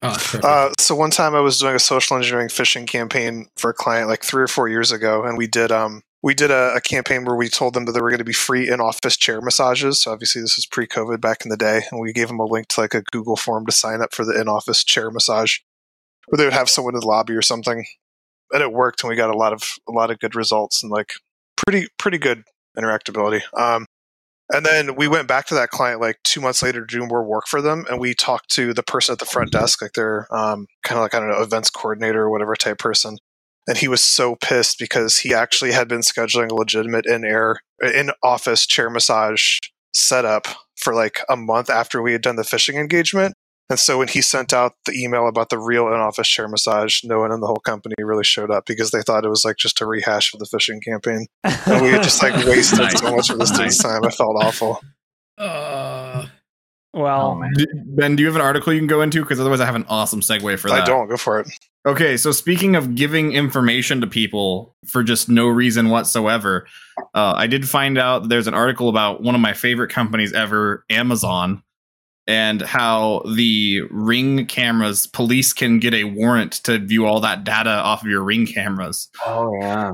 Oh. Uh, so one time I was doing a social engineering phishing campaign for a client like three or four years ago, and we did um we did a, a campaign where we told them that there were going to be free in office chair massages. So obviously this is pre COVID back in the day, and we gave them a link to like a Google form to sign up for the in office chair massage, where they would have someone in the lobby or something, and it worked, and we got a lot of a lot of good results and like pretty pretty good interactability. Um, and then we went back to that client like two months later to do more work for them, and we talked to the person at the front desk, like their um, kind of like I don't know events coordinator or whatever type person. And he was so pissed because he actually had been scheduling a legitimate in air in office chair massage setup for like a month after we had done the phishing engagement. And so when he sent out the email about the real in office chair massage, no one in the whole company really showed up because they thought it was like just a rehash of the phishing campaign. And we had just like wasted Nice. so much of this dude's time. I felt awful. Uh, well, Oh, man. Ben, do you have an article you can go into? Because otherwise, I have an awesome segue for that. I don't go for it. Okay, so speaking of giving information to people for just no reason whatsoever, uh, I did find out that there's an article about one of my favorite companies ever, Amazon, and how the Ring cameras, police can get a warrant to view all that data off of your Ring cameras. Oh yeah.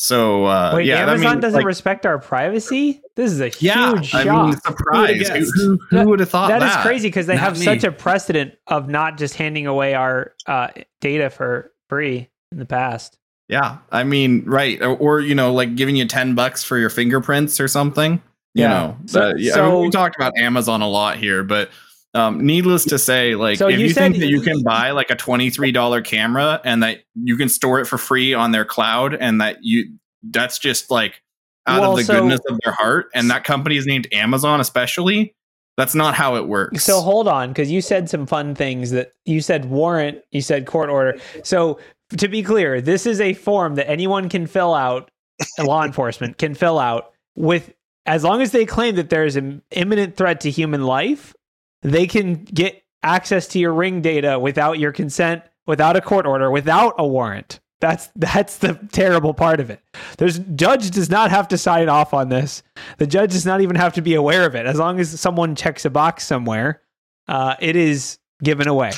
So uh, wait, yeah, Amazon I mean, doesn't like, respect our privacy. This is a yeah, huge I shock. mean, surprise. Who, who, who would have thought that that? is crazy because they Not have me. such a precedent of not just handing away our uh, data for free in the past. Yeah, I mean, right, or, or you know, like giving you ten bucks for your fingerprints or something. You Yeah. know, So- so, yeah, I mean, so- we talked about Amazon a lot here, but um, needless to say, like So if you you, think that you can buy like a twenty three dollar camera and that you can store it for free on their cloud, and that you that's just like out Well, of the so- goodness of their heart, and that company is named Amazon, especially. That's not how it works. So hold on, because you said some fun things that you said warrant, you said court order. So to be clear, this is a form that anyone can fill out, law enforcement can fill out with as long as they claim that there is an imminent threat to human life, they can get access to your ring data without your consent, without a court order, without a warrant. That's that's the terrible part of it. There's judge does not have to sign off on this. The judge does not even have to be aware of it. As long as someone checks a box somewhere, uh, it is given away.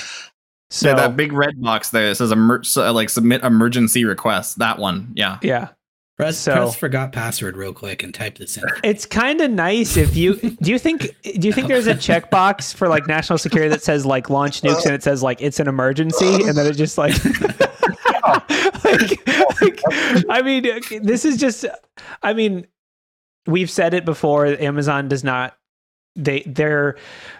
So yeah, that big red box there that says emer- like submit emergency request. That one, yeah. yeah, press, So- press forgot password real quick and type this in. it's kind of nice if you do you think do you think there's a checkbox for like national security that says like launch nukes and it says like it's an emergency and then it just like like, like I mean this is just I mean we've said it before Amazon does not they their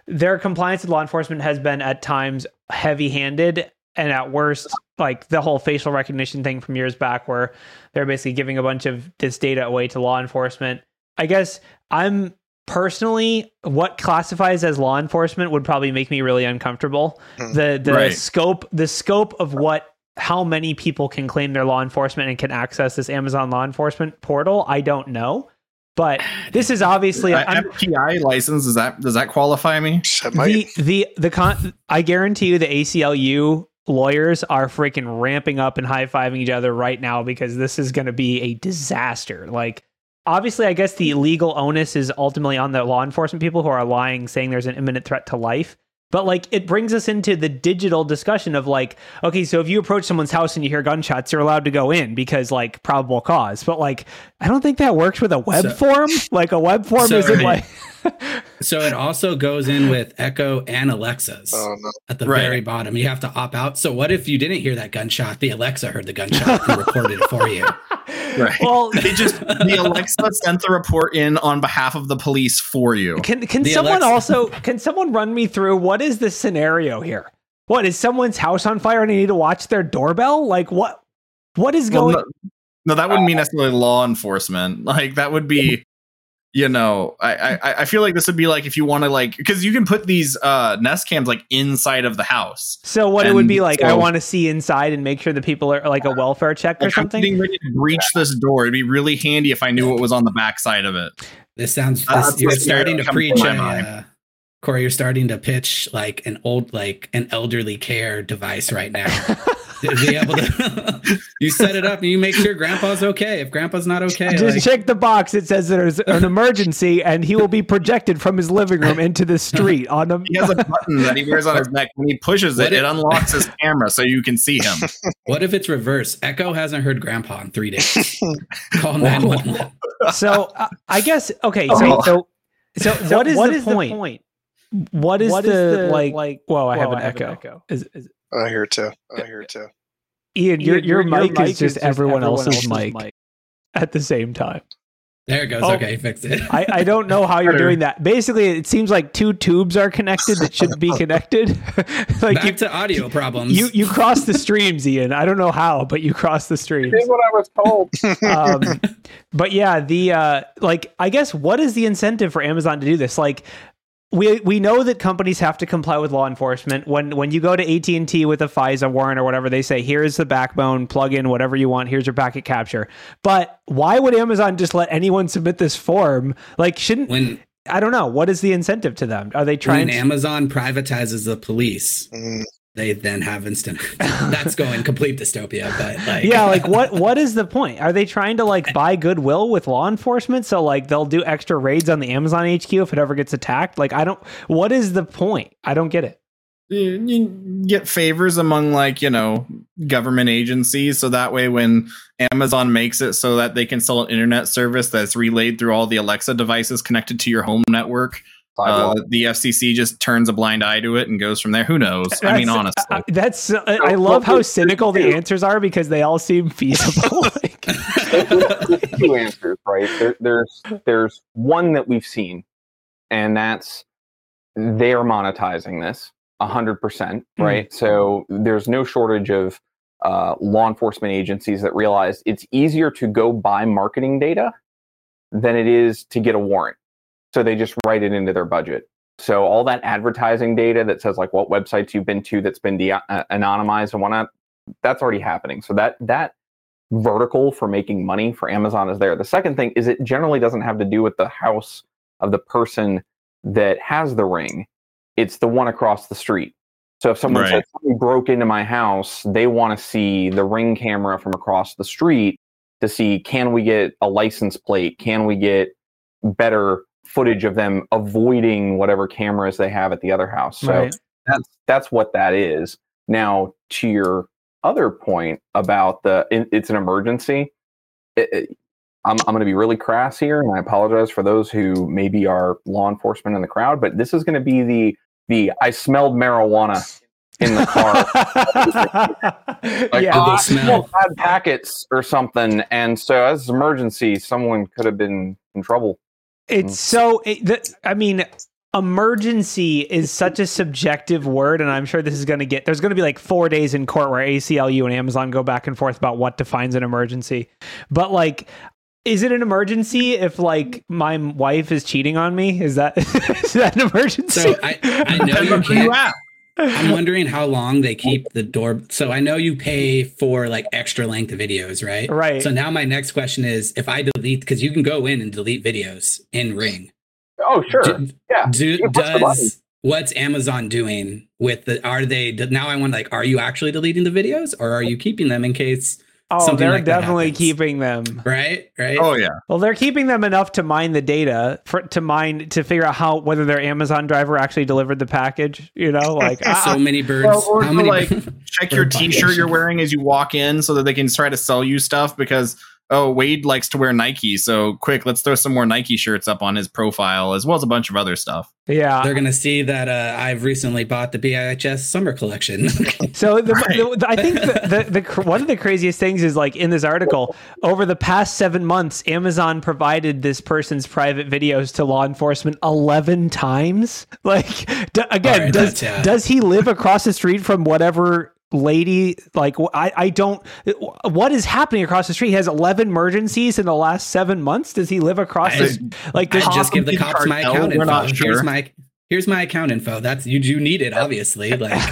their compliance with law enforcement has been at times heavy-handed and at worst like the whole facial recognition thing from years back where they're basically giving a bunch of this data away to law enforcement i guess i'm personally, what classifies as law enforcement would probably make me really uncomfortable. Hmm. The the Right. scope the scope of what how many people can claim their law enforcement and can access this Amazon law enforcement portal, I don't know. But this is obviously I- I'm, FPI license does that does that qualify me? The the the con I guarantee you the ACLU lawyers are freaking ramping up and high fiving each other right now because this is going to be a disaster. Like, obviously, I guess the legal onus is ultimately on the law enforcement people who are lying, saying there's an imminent threat to life. But like, it brings us into the digital discussion of like, okay, so if you approach someone's house and you hear gunshots, you're allowed to go in because like probable cause. But like, I don't think that works with a web So- form. Like a web form So- isn't like. So it also goes in with Echo and Alexa's oh no. at the Right. very bottom. You have to opt out. So what if you didn't hear that gunshot? The Alexa heard the gunshot and reported it for you. Right. Well, They just the Alexa sent the report in on behalf of the police for you. Can can The someone Alexa- also can someone run me through what is the scenario here? What is someone's house on fire and they need to watch their doorbell? Like what what is Well, going no, no, that wouldn't be uh, necessarily law enforcement. Like that would be, you know, I I, I feel like this would be like if you want to like because you can put these uh Nest cams like inside of the house. So what it would be and like I want to see inside and make sure the people are like a welfare check or Like, I'm something. getting ready to breach this door. It'd be really handy if I knew what was on the backside of it. This sounds. That's This, you're starting to preach. to A, my mind. uh, Corey, you're starting to pitch like an old, like an elderly care device right now. to be able to, you set it up and you make sure Grandpa's okay. If Grandpa's not okay, Just like, check the box. It says there's an emergency, and he will be projected from his living room into the street on a. He has a button that he wears on his neck. When he pushes it, What it unlocks his camera so you can see him. what if it's reverse? Echo hasn't heard Grandpa in three days. Call nine one one. So uh, I guess okay. Oh. So so so, what is, what the, is the point? What is What is the, the, like like- Whoa! I have an I have an echo. echo. Is, is, I hear too. I hear too. Ian, your Ian, your, mic, is just everyone, else's, else's mic, at the same time. There it goes. Oh. Okay, fixed it. I, I don't know how you're doing that. Basically, it seems like two tubes are connected that shouldn't be connected. like Back you, to audio problems. you you cross the streams, Ian. I don't know how, but you cross the streams. Here's what I was told. um, but yeah, the uh, like I guess what is the incentive for Amazon to do this? Like we we know that companies have to comply with law enforcement. When when you go to AT and T with a FISA warrant or whatever, they say here's the backbone, plug in whatever you want. Here's your packet capture. But why would Amazon just let anyone submit this form? Like shouldn't when I don't know what is the incentive to them? Are they trying? when to, Amazon privatizes the police, Mm, they then have instant. That's going complete dystopia. But like, yeah, like what what is the point? Are they trying to like buy goodwill with law enforcement so like they'll do extra raids on the Amazon HQ if it ever gets attacked? Like I don't what is the point? I don't get it. you, you get favors among like you know government agencies so that way when amazon makes it so that they can sell an internet service that's relayed through all the alexa devices connected to your home network uh, the fcc just turns a blind eye to it and goes from there who knows i mean honestly I- that's I, I love how cynical the answers are because they all seem feasible. like, There's two answers, right? There, there's there's one that we've seen, and that's they are monetizing this hundred percent, Hmm. right? So there's no shortage of uh, law enforcement agencies that realize it's easier to go buy marketing data than it is to get a warrant. So they just write it into their budget. So all that advertising data that says like what websites you've been to that's been de- uh, anonymized and whatnot, that's already happening. So that that vertical for making money for Amazon is there. The second thing is it generally doesn't have to do with the house of the person that has the ring. It's the one across the street. So if someone Right. says somebody broke into my house, they want to see the ring camera from across the street to see can we get a license plate? Can we get better footage of them avoiding whatever cameras they have at the other house? So right. that's that's what that is. Now, to your other point about the it, it's an emergency. It, it- I'm I'm going to be really crass here, and I apologize for those who maybe are law enforcement in the crowd, but this is going to be the the I smelled marijuana in the car. Like, yeah. Oh, they I smell? smelled packets or something, and so as an emergency, someone could have been in trouble. It's mm. so. It, the, I mean, emergency is such a subjective word, and I'm sure this is going to get. There's going to be like four days in court where ACLU and Amazon go back and forth about what defines an emergency. But like, Is it an emergency if like my wife is cheating on me? Is that is that an emergency? So I, I know you can't. Ask. I'm wondering how long they keep the door. So I know you pay for like extra length videos, right? Right. So now my next question is, if I delete, because you can go in and delete videos in Ring. Oh, sure. Do, yeah. do, you push the button. does what's Amazon doing with the? Are they now? I want like, are you actually deleting the videos, or are you keeping them in case? Oh, something they're like definitely keeping them. Right. Right. Oh yeah. Well, they're keeping them enough to mine the data for to mine to figure out how whether their Amazon driver actually delivered the package. You know, like so ah, many birds. Well, or how many? like, Check your T-shirt population. you're wearing as you walk in, so that they can try to sell you stuff. Because oh, Wade likes to wear Nike, so quick, let's throw some more Nike shirts up on his profile, as well as a bunch of other stuff. yeah. They're gonna see that uh, I've recently bought the BIHS summer collection. So the, Right. the, I think the, the, the cr- one of the craziest things is like in this article over the past seven months, Amazon provided this person's private videos to law enforcement eleven times. Like d- again, Alright, does yeah. does he live across the street from whatever? Lady like I, I don't what is happening across the street he has 11 emergencies in the last seven months does he live across I- this like I just give the cops my account we're info. not Here's sure. my here's my account info. That's you do need it, obviously. Like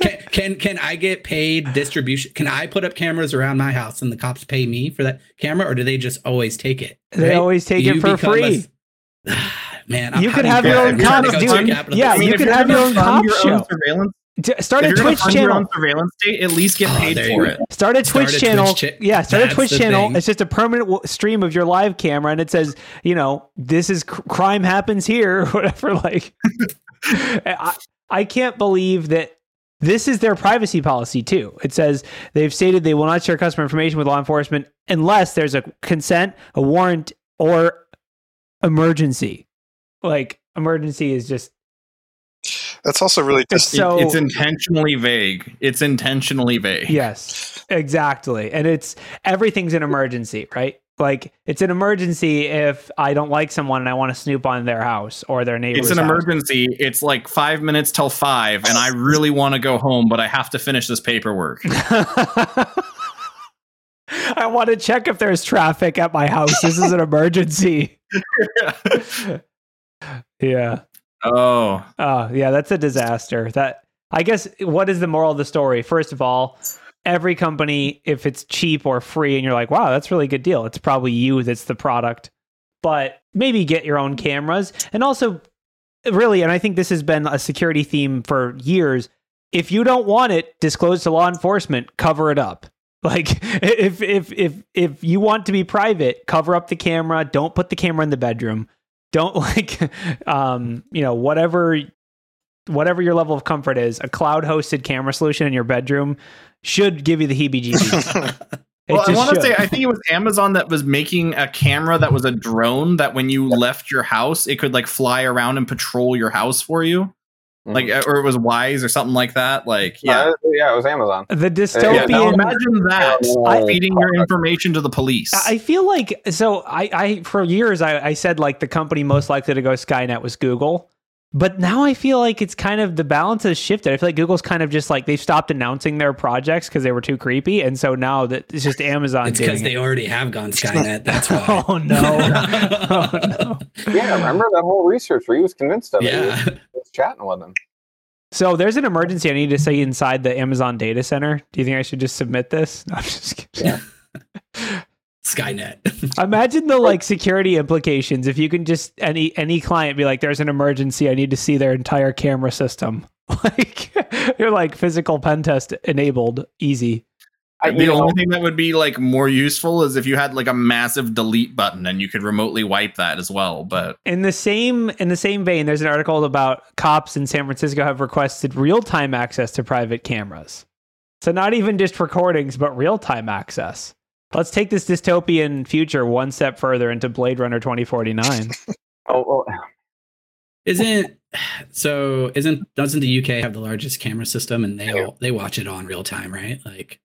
can, can can I get paid distribution? Can I put up cameras around my house and the cops pay me for that camera, or do they just always take it? They always take it for free. a- man, I'm- You could have your own I'm trying to cops, dude. Yeah, you could have your own fund cop show. surveillance. D- start if a twitch channel own surveillance state, at least get Oh, paid there for it. Start a Start Twitch a channel. Twitch cha- yeah, start a Twitch channel. thing. It's just a permanent w- stream of your live camera, and it says, you know, this is cr- crime happens here, or whatever. Like, I, I can't believe that this is their privacy policy too. It says they've stated they will not share customer information with law enforcement unless there's a consent, a warrant, or emergency. Like, emergency is just That's also really it's just so. it's intentionally vague. It's intentionally vague. Yes, exactly. And it's everything's an emergency, right? Like it's an emergency if I don't like someone and I want to snoop on their house or their neighbor's It's an house. emergency. It's like five minutes till five, and I really want to go home, but I have to finish this paperwork. I want to check if there's traffic at my house. This is an emergency. yeah. Oh, Oh, yeah, that's a disaster. That I guess what is the moral of the story? First of all, every company, if it's cheap or free and you're like, wow, that's a really good deal, it's probably you that's the product. But maybe get your own cameras. And also really, and I think this has been a security theme for years. If you don't want it disclosed to law enforcement, cover it up. Like if if if if you want to be private, cover up the camera. Don't put the camera in the bedroom. Don't like um, you know, whatever whatever your level of comfort is, a cloud hosted camera solution in your bedroom should give you the heebie jeebies. well, I want to say I think it was Amazon that was making a camera that was a drone that when you left your house, it could like fly around and patrol your house for you. Like, or it was Wise or something like that. Like, yeah. Uh, yeah, it was Amazon. the Yeah, now imagine that Oh. feeding your information to the police. I feel like so I, I for years I, I said like the company most likely to go Skynet was Google. But now I feel like it's kind of the balance has shifted. I feel like Google's kind of just like they've stopped announcing their projects because they were too creepy, and so now that it's just Amazon It's doing because it. they already have gone Skynet. That's why. oh no! oh no! Yeah, remember that whole research where he was convinced of it. Yeah. was, he was chatting with him. So there's an emergency I need to say inside the Amazon data center. Do you think I should just submit this? No, I'm just kidding. Skynet. Imagine the like security implications if you can just any any client be like, "There's an emergency. I need to see their entire camera system." Like you're like physical pen test enabled, easy. I, the you know, only thing that would be like more useful is if you had like a massive delete button and you could remotely wipe that as well. But In the same in the same vein, there's an article about cops in San Francisco have requested real time access to private cameras. So not even just recordings, but real time access. Let's take this dystopian future one step further into Blade Runner 2049. oh, well, Isn't so? Isn't doesn't the UK have the largest camera system and they all they watch it on real time, right? Like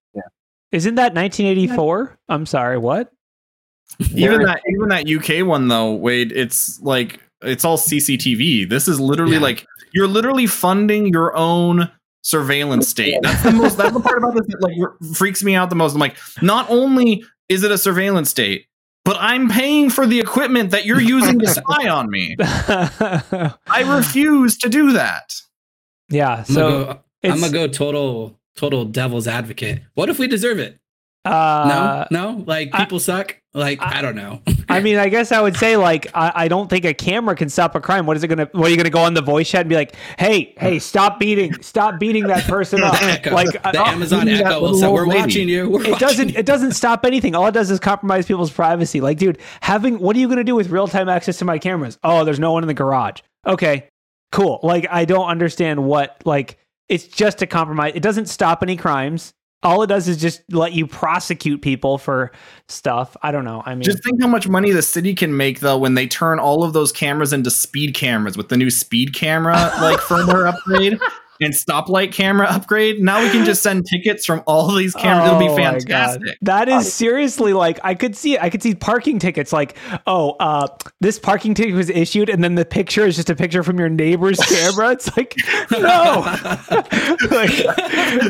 Isn't that 1984? I'm sorry, what? even that even that UK one though, Wade, it's like it's all CCTV. This is literally Yeah. like you're literally funding your own surveillance state. That's the most that's the part about this that like freaks me out the most. I'm like, not only is it a surveillance state, But I'm paying for the equipment that you're using to spy on me. I refuse to do that. yeah. I'm, So gonna go, I'm gonna go total total devil's advocate. What if we deserve it? uh, no, no. Like I- people suck. Like I- I, don't know. I mean, I guess I would say like I, I don't think a camera can stop a crime. What is it gonna? What are you gonna go on the voice chat and be like, "Hey, hey, stop beating, stop beating that person up"? Like the uh, Amazon Echo will say, "We're lady. watching you." We're it doesn't it doesn't stop anything. All it does is compromise people's privacy. Like, dude, having what are you gonna do with real time access to my cameras? Oh, there's no one in the garage. Okay, cool. Like, I don't understand what like it's just a compromise. It doesn't stop any crimes. All it does is just let you prosecute people for stuff. I don't know. I mean, Just think how much money the city can make though when they turn all of those cameras into speed cameras with the new speed camera like firmware upgrade and stoplight camera upgrade. Now we can just send tickets from all these cameras. It'll Oh be fantastic. That is seriously like I could see. I could see parking tickets like, oh, uh, this parking ticket was issued, and then the picture is just a picture from your neighbor's camera. It's like, no, like,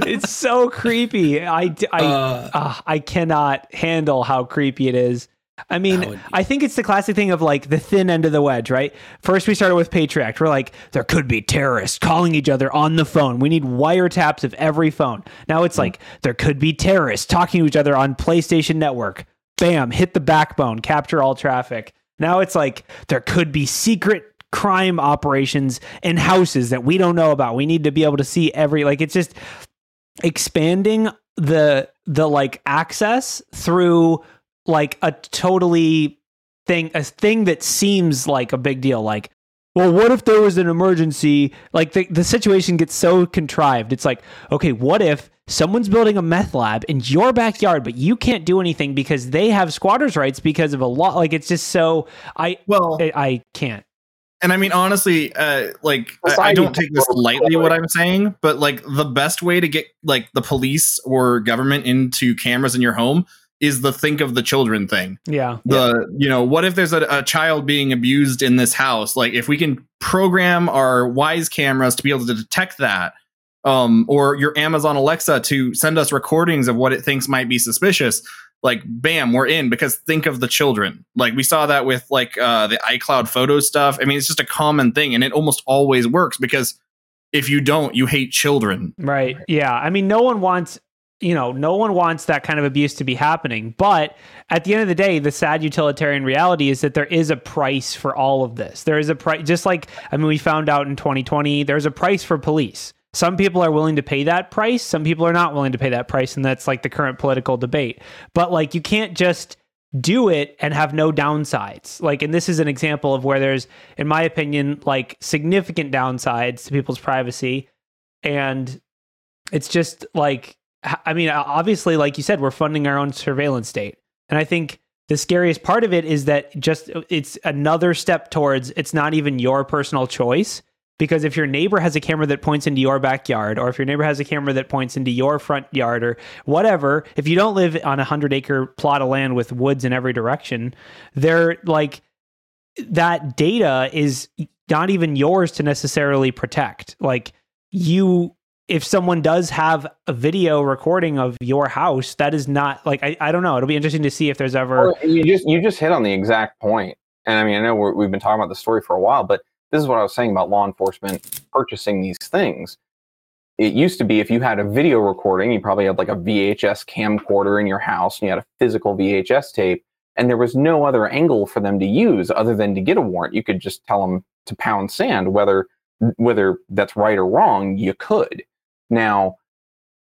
it's so creepy. I, Uh, ah, I cannot handle how creepy it is. I mean, be- I think it's the classic thing of like the thin end of the wedge, right? First, we started with Patriot. We're like, there could be terrorists calling each other on the phone. We need wiretaps of every phone. Now it's hmm. like, there could be terrorists talking to each other on PlayStation Network. Bam, hit the backbone, capture all traffic. Now it's like, there could be secret crime operations in houses that we don't know about. We need to be able to see every, like, it's just expanding the, the like access through like a totally thing a thing that seems like a big deal like well what if there was an emergency? Like the, the situation gets so contrived. It's like okay what if someone's building a meth lab in your backyard but you can't do anything because they have squatters rights because of a law? Like it's just so i Well, i, I can't. And I mean honestly, uh, like I, I don't take this lightly what I'm saying, but like the best way to get like the police or government into cameras in your home is the think of the children thing. yeah the you know what if there's a, a child being abused in this house like if we can program our wise cameras to be able to detect that um or your amazon alexa to send us recordings of what it thinks might be suspicious like bam we're in because think of the children like we saw that with like uh the icloud photo stuff i mean it's just a common thing and it almost always works because if you don't you hate children Right. Yeah. I mean, no one wants, you know, no one wants that kind of abuse to be happening. But at the end of the day, the sad utilitarian reality is that there is a price for all of this. There is a price, just like, I mean, we found out in 2020, there's a price for police. Some people are willing to pay that price. Some people are not willing to pay that price. And that's like the current political debate. But like, you can't just do it and have no downsides. Like, and this is an example of where there's, in my opinion, like significant downsides to people's privacy. And it's just like, I mean, obviously, like you said, we're funding our own surveillance state. And I think the scariest part of it is that just uh, it's another step towards it's not even your personal choice. Because if your neighbor has a camera that points into your backyard, or if your neighbor has a camera that points into your front yard, or whatever, if you don't live on a hundred acre plot of land with woods in every direction, they're like that data is not even yours to necessarily protect. Like you if someone does have a video recording of your house, that is not like I, I don't know. It'll be interesting to see if there's ever Well, you just you just hit on the exact point. And I mean, I know we're, we've been talking about the story for a while, but this is what I was saying about law enforcement purchasing these things. It used to be if you had a video recording, you probably had like a VHS camcorder in your house, and you had a physical VHS tape, and there was no other angle for them to use other than to get a warrant. You could just tell them to pound sand, whether whether that's right or wrong. You could. Now,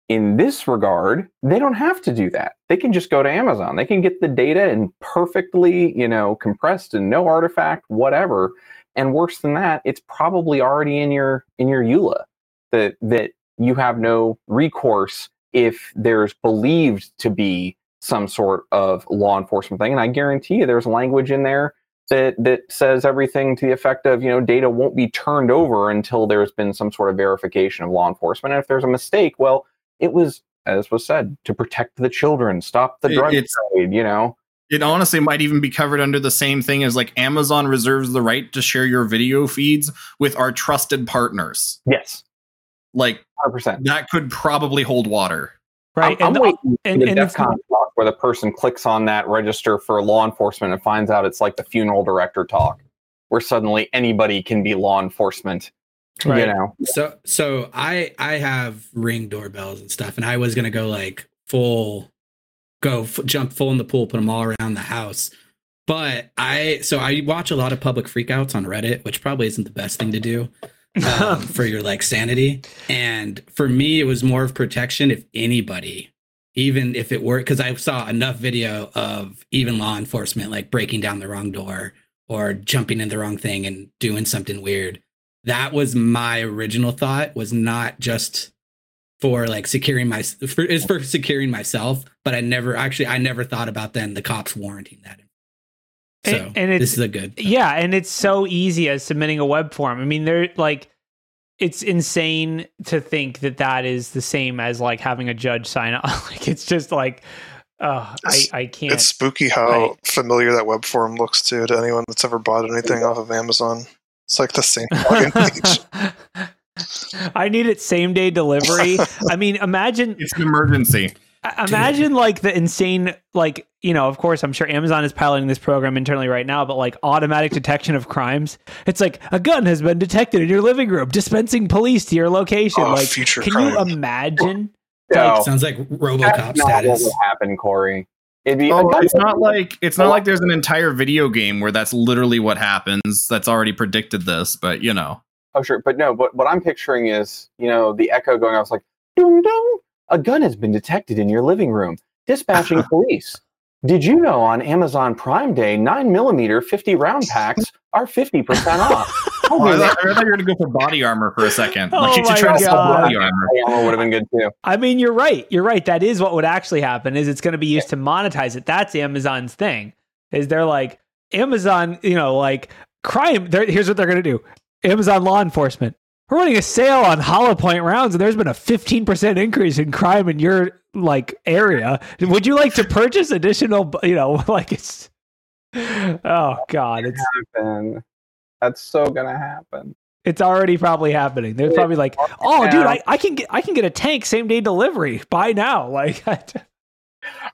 in this regard, they don't have to do that. They can just go to Amazon. They can get the data and perfectly, you know, compressed and no artifact, whatever. And worse than that, it's probably already in your in your EULA that that you have no recourse if there's believed to be some sort of law enforcement thing. And I guarantee you there's language in there that that says everything to the effect of, you know, data won't be turned over until there's been some sort of verification of law enforcement. And if there's a mistake, well, it was as was said to protect the children, stop the drug it's- trade, you know. it honestly might even be covered under the same thing as like Amazon reserves the right to share your video feeds with our trusted partners. Yes. Like 100%. that could probably hold water. Right? I'm, I'm the- waiting and- for the and DEF talk where the person clicks on that register for law enforcement and finds out it's like the funeral director talk, where suddenly anybody can be law enforcement. Right. You know, So so I I have ring doorbells and stuff, and I was gonna go like full, go f- jump full in the pool, put them all around the house. But I so I watch a lot of public freakouts on Reddit, which probably isn't the best thing to do um, for your like sanity. And for me, it was more of protection if anybody, even if it were, because I saw enough video of even law enforcement like breaking down the wrong door or jumping in the wrong thing and doing something weird. That was my original thought. Was not just for like securing my for, is for securing myself, but I never actually I never thought about then the cops warranting that. So And- and it's- this is a good. Yeah, and it's so easy as submitting a web form. I mean, they're like, it's insane to think that that is the same as like having a judge sign off. like, it's just like, uh, I I can't. It's spooky how Right. familiar that web form looks to to anyone that's ever bought anything off of Amazon. It's like the same login page. I need it same day delivery. I mean, imagine It's an emergency. I- Imagine like the insane, like, you know, of course, I'm sure Amazon is piloting this program internally right now, but like automatic detection of crimes. It's like a gun has been detected in your living room, dispensing police to your location. Oh, like, future can crime. you imagine? no, Sounds like that's RoboCop not what status. would happen, Corey. It'd be Oh, it's not like it's not like there's an entire video game where that's literally what happens. That's already predicted this, but you know. Oh, sure. But no, but what I'm picturing is, you know, the echo going off like, ding dong, a gun has been detected in your living room. Dispatching police. Did you know on Amazon Prime Day, 9 millimeter 50 round packs are 50% off? Oh, I, thought, I thought you were gonna go for body armor for a second. Oh like you my should try to sell God. body armor. Would have been good too. I mean, you're right. You're right. That is what would actually happen. Is it's going to be used to monetize it. That's Amazon's thing. Is they're like Amazon, you know, like crime. Here's what they're going to do. Amazon law enforcement. We're running a sale on Hollow Point rounds, and there's been a 15% increase in crime in your like area. Would you like to purchase additional? You know, like it's. Oh God, it's Happen. That's so gonna happen. it's already probably happening. They're probably like, oh, dude, I, I can get I can get a tank same day delivery. Buy now. Like,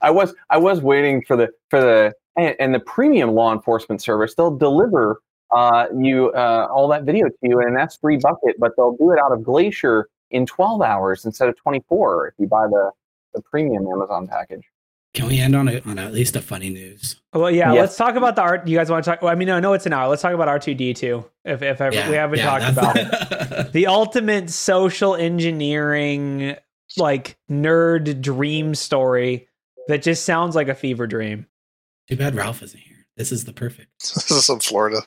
I was I was waiting for the for the and, and the premium law enforcement service. They'll deliver uh, you uh, all that video to you and that's S3 bucket, but they'll do it out of Glacier in 12 hours instead of 24 if you buy the the premium Amazon package. Can we end on a, on at least a funny news? Well, yeah, Yeah. let's talk about the art. You guys want to talk? Well, I mean, no, no, it's an hour. Let's talk about R two D two. If if ever, we haven't talked about about. the ultimate social engineering, like nerd dream story that just sounds like a fever dream. Too bad Ralph isn't here. This is the perfect. This is some Florida,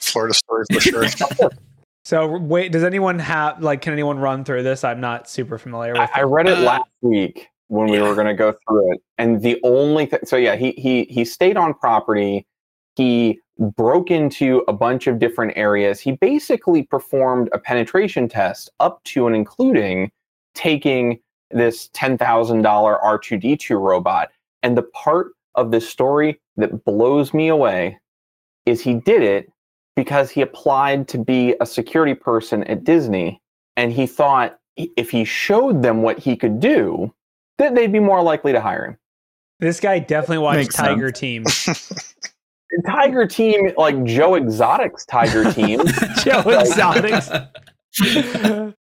Florida story for sure. So wait, does anyone have like? Can anyone run through this? I'm not super familiar with. I, I read it last week when we yeah. were going to go through it, and the only thing. So yeah, he he he stayed on property. He broke into a bunch of different areas. He basically performed a penetration test up to and including taking this ten thousand dollar R two D two robot. And the part of this story that blows me away is he did it because he applied to be a security person at Disney, and he thought if he showed them what he could do, then they'd be more likely to hire him. This guy definitely watched Makes Tiger Team. Tiger Team, like Joe Exotic's Tiger Team, Joe Exotics.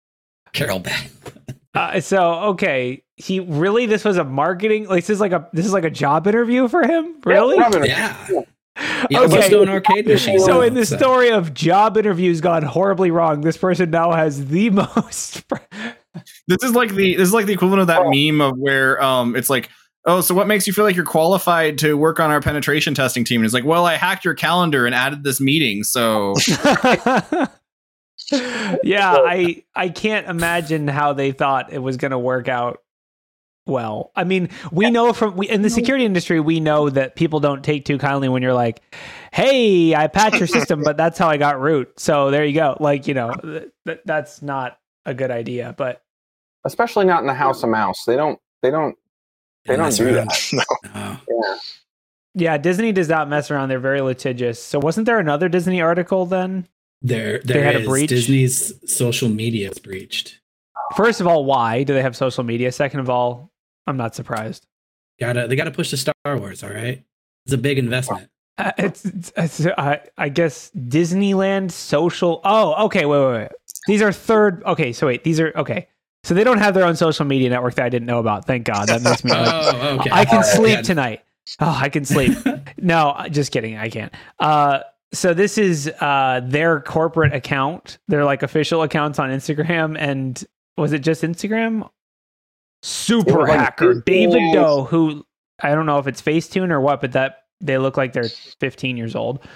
Carol Beth. Uh, so okay, he really this was a marketing like this is like a this is like a job interview for him. Really? Yeah. He almost Okay. owned arcade machines. So in the story of job interviews gone horribly wrong, this person now has the most. This is like the this is like the equivalent of that Oh. meme of where um it's like oh so what makes you feel like you're qualified to work on our penetration testing team? And it's like well I hacked your calendar and added this meeting so yeah, I I can't imagine how they thought it was going to work out well. I mean, we know from we, in the security industry, we know that people don't take too kindly when you're like, "Hey, I patched your system, but that's how I got root." So there you go. Like you know, th- th- that's not a good idea. But especially not in the House of Mouse. They don't. They don't. They don't do around. that. no, No. Yeah. yeah, Disney does not mess around. They're very litigious. So wasn't there another Disney article then? There, They there had a breach? Disney's social media is breached. First of all, why do they have social media? Second of all, I'm not surprised. Gotta they gotta push the Star Wars. All right, it's a big investment. Uh, it's, it's, it's uh, I guess Disneyland social. Oh, okay. Wait, wait, wait. These are third. Okay, so wait. These are okay. So they don't have their own social media network that I didn't know about. Thank God. That makes me. Oh, okay. I can right, sleep tonight. Oh, I can sleep. no, just kidding. I can't. Uh, so this is uh their corporate account. Their like official accounts on Instagram, and was it just Instagram? Super like hacker Disneyland. David Doe, who I don't know if it's Facetune or what, but that they look like they're 15 years old.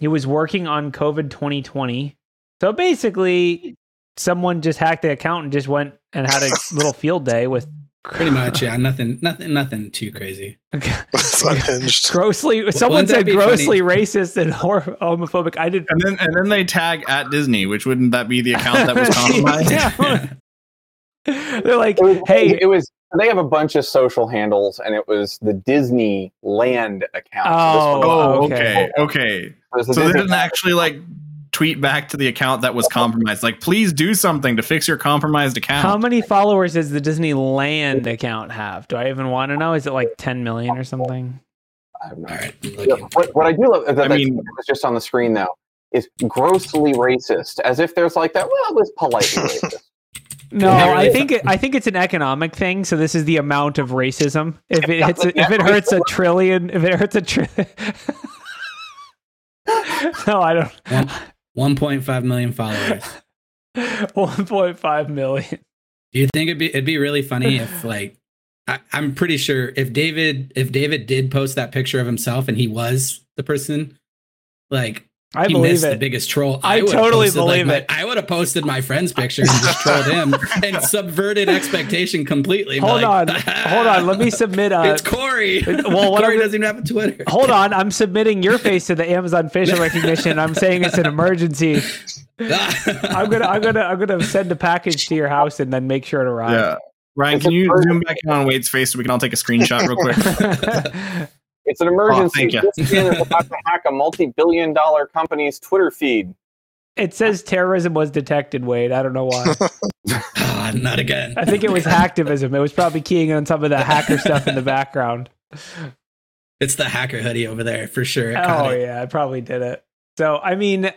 He was working on COVID 2020. So basically, someone just hacked the account and just went and had a little field day with Pretty much, yeah. Nothing, nothing, nothing too crazy. It's unhinged. grossly someone said be grossly racist and hor- homophobic i did And then and then they tag at Disney, which wouldn't that be the account that was compromised? Yeah. they're like It was, hey it was. They have a bunch of social handles, and it was the Disneyland account. Oh, Oh, okay. okay, okay. was the So they didn't actually like tweet back to the account that was compromised. Like, please do something to fix your compromised account. how many followers does the disneyland account have do i even want to know is it like 10 million or something I have no All right, Yeah, what, what I do love that, I mean- was just on the screen though is grossly racist, as if there's like that. Well, it was politely racist. No i think it, i think it's an economic thing so this is the amount of racism. If it hits a, if it hurts a trillion if it hurts a trillion no i don't. One point five million followers. 1.5 million. Do you think it'd be it'd be really funny if like I, I'm pretty sure if David if David did post that picture of himself and he was the person, like i he believe missed the biggest troll. I would've totally posted, like, believe my- it. I would have posted my friend's picture and just trolled him and subverted expectation completely. Hold like, on hold on let me submit a it's Corey. well, what Corey I'm- doesn't even have a Twitter. Hold on, I'm submitting your face to the Amazon facial recognition. I'm saying it's an emergency. I'm gonna, I'm gonna, I'm gonna send a package to your house and then make sure it arrives. Yeah. Ryan, It's can you zoom back in on Wade's face so we can all take a screenshot real quick? It's an emergency. thank you. This man is about to hack a multi-billion-dollar company's Twitter feed. it says terrorism was detected. Wade, I don't know why. Ah, not again. I think it was hacktivism. It was probably keying on some of the hacker stuff in the background. It's the hacker hoodie over there for sure. It caught Oh it. yeah, I probably did it. So I mean,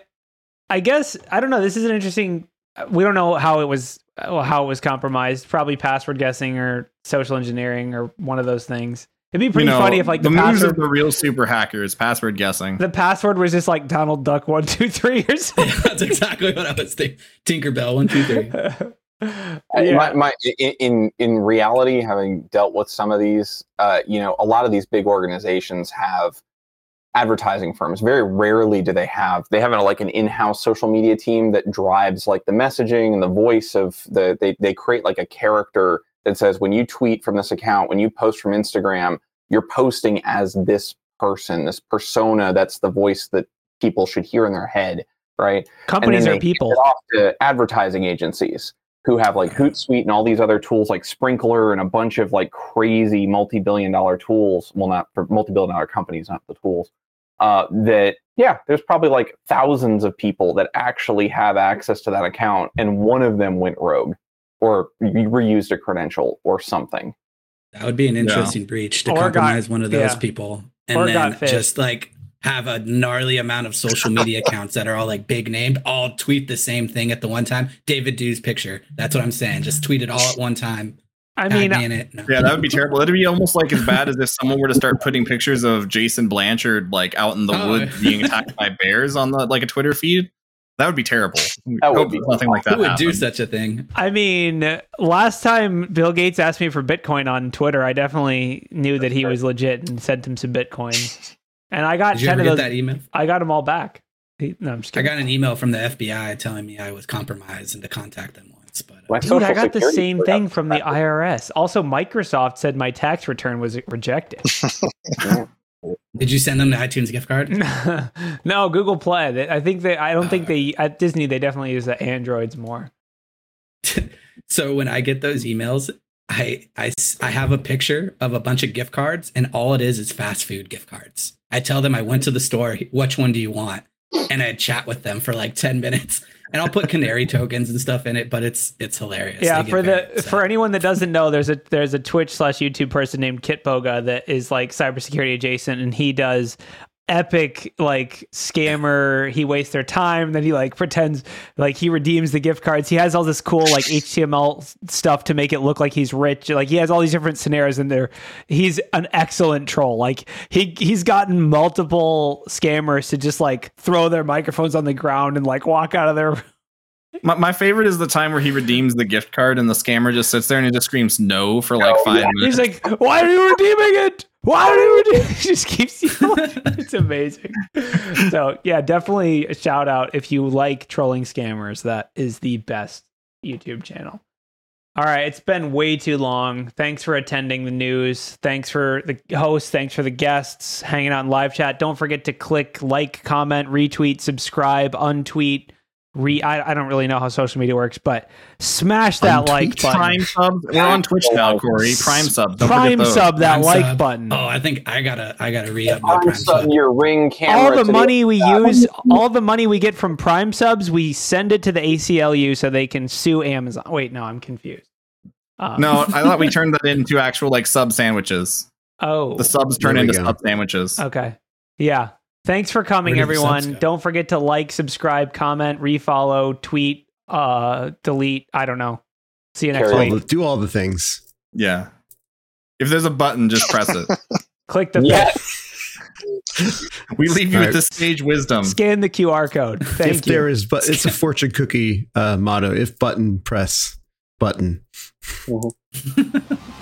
I guess I don't know. This is an interesting. We don't know how it was how it was compromised. Probably password guessing or social engineering or one of those things. It'd be pretty You know, funny if like the, the moves password of the real super hackers, password guessing. the password was just like Donald Duck one two three or something. That's exactly what I was thinking. Tinkerbell one two three. yeah. My, my, in, in in reality, having dealt with some of these, uh, you know, a lot of these big organizations have advertising firms. Very rarely do they have they have a, like an in-house social media team that drives like the messaging and the voice of the. They they create like a character that says when you tweet from this account, when you post from Instagram, you're posting as this person, this persona. That's the voice that people should hear in their head, right? Companies are people. off to advertising agencies who have like Hootsuite and all these other tools like Sprinklr and a bunch of like crazy multi-billion dollar tools. Well, not for multi-billion dollar companies, not the tools. Uh, that yeah, there's probably like thousands of people that actually have access to that account, and one of them went rogue or re- reused a credential or something. That would be an interesting breach to Or got- compromise one of those yeah. people Or and then just like have a gnarly amount of social media accounts that are all like big named, all tweet the same thing at the one time. David Dew's picture. That's what I'm saying. Just tweet it all at one time. I Tag mean, it. No. Yeah, that would be terrible. That'd be almost like as bad as if someone were to start putting pictures of Jason Blanchard like out in the Oh. woods being attacked by bears on the like a Twitter feed. That would be terrible. That would be nothing like that. Who would do such a thing? I mean, last time Bill Gates asked me for Bitcoin on Twitter, I definitely knew that he was legit and sent him some Bitcoin. And I got Did you ten ever of get those. that email? I got them all back. He- no, I'm just kidding. I got an email from the FBI telling me I was compromised and to contact them once. But uh, Dude, I got the same thing from the. IRS. Also, Microsoft said my tax return was rejected. did you send them the iTunes gift card? no, Google Play. I think they. I don't think uh. they at Disney. They definitely use the Androids more. so when I get those emails, I, I I have a picture of a bunch of gift cards, and all it is is fast food gift cards. I tell them I went to the store. Which one do you want? And I chat with them for like ten minutes. And I'll put canary tokens and stuff in it, but it's it's hilarious. yeah for the so. for anyone that doesn't know there's a there's a twitch slash youtube person named Kitboga that is like cybersecurity adjacent and he does epic like scammer he wastes their time then he like pretends like he redeems the gift cards he has all this cool like html stuff to make it look like he's rich like he has all these different scenarios in there he's an excellent troll like he he's gotten multiple scammers to just like throw their microphones on the ground and like walk out of their My, my favorite is the time where he redeems the gift card and the scammer just sits there and he just screams no for like Oh, five yeah. minutes. He's like, "Why are you redeeming it? Why do you redeeming?" He just keeps you It's amazing. So yeah, definitely a shout out if you like trolling scammers. That is the best YouTube channel. All right, it's been way too long. Thanks for attending the news. Thanks for the host. Thanks for the guests hanging out in live chat. Don't forget to click like, comment, retweet, subscribe, untweet. Re, I, I don't really know how social media works, but smash that Untweet. like button. Prime subs. We're on Twitch now, Corey. Prime subs. Don't Prime those. sub that Prime like sub. button. Oh, I think I gotta I gotta re up my prime sub. your ring camera. all the to money we use, all the money we get from Prime subs, we send it to the ACLU so they can sue Amazon. Wait, no, I'm confused. Um, No, I thought we turned that into actual like sub sandwiches. Oh, The subs turn into go. sub sandwiches. okay. Yeah. Thanks for coming, Where do the subs everyone. Don't forget to like, subscribe, comment, refollow, tweet, uh, delete. I don't know. See you next Carry All week. the, do all the things. Yeah. If there's a button, just press it. Click the Yeah. We leave you All with the stage wisdom. scan the QR code. Thank if you. there is, but it's a fortune cookie uh, motto. If button, press button. Mhm.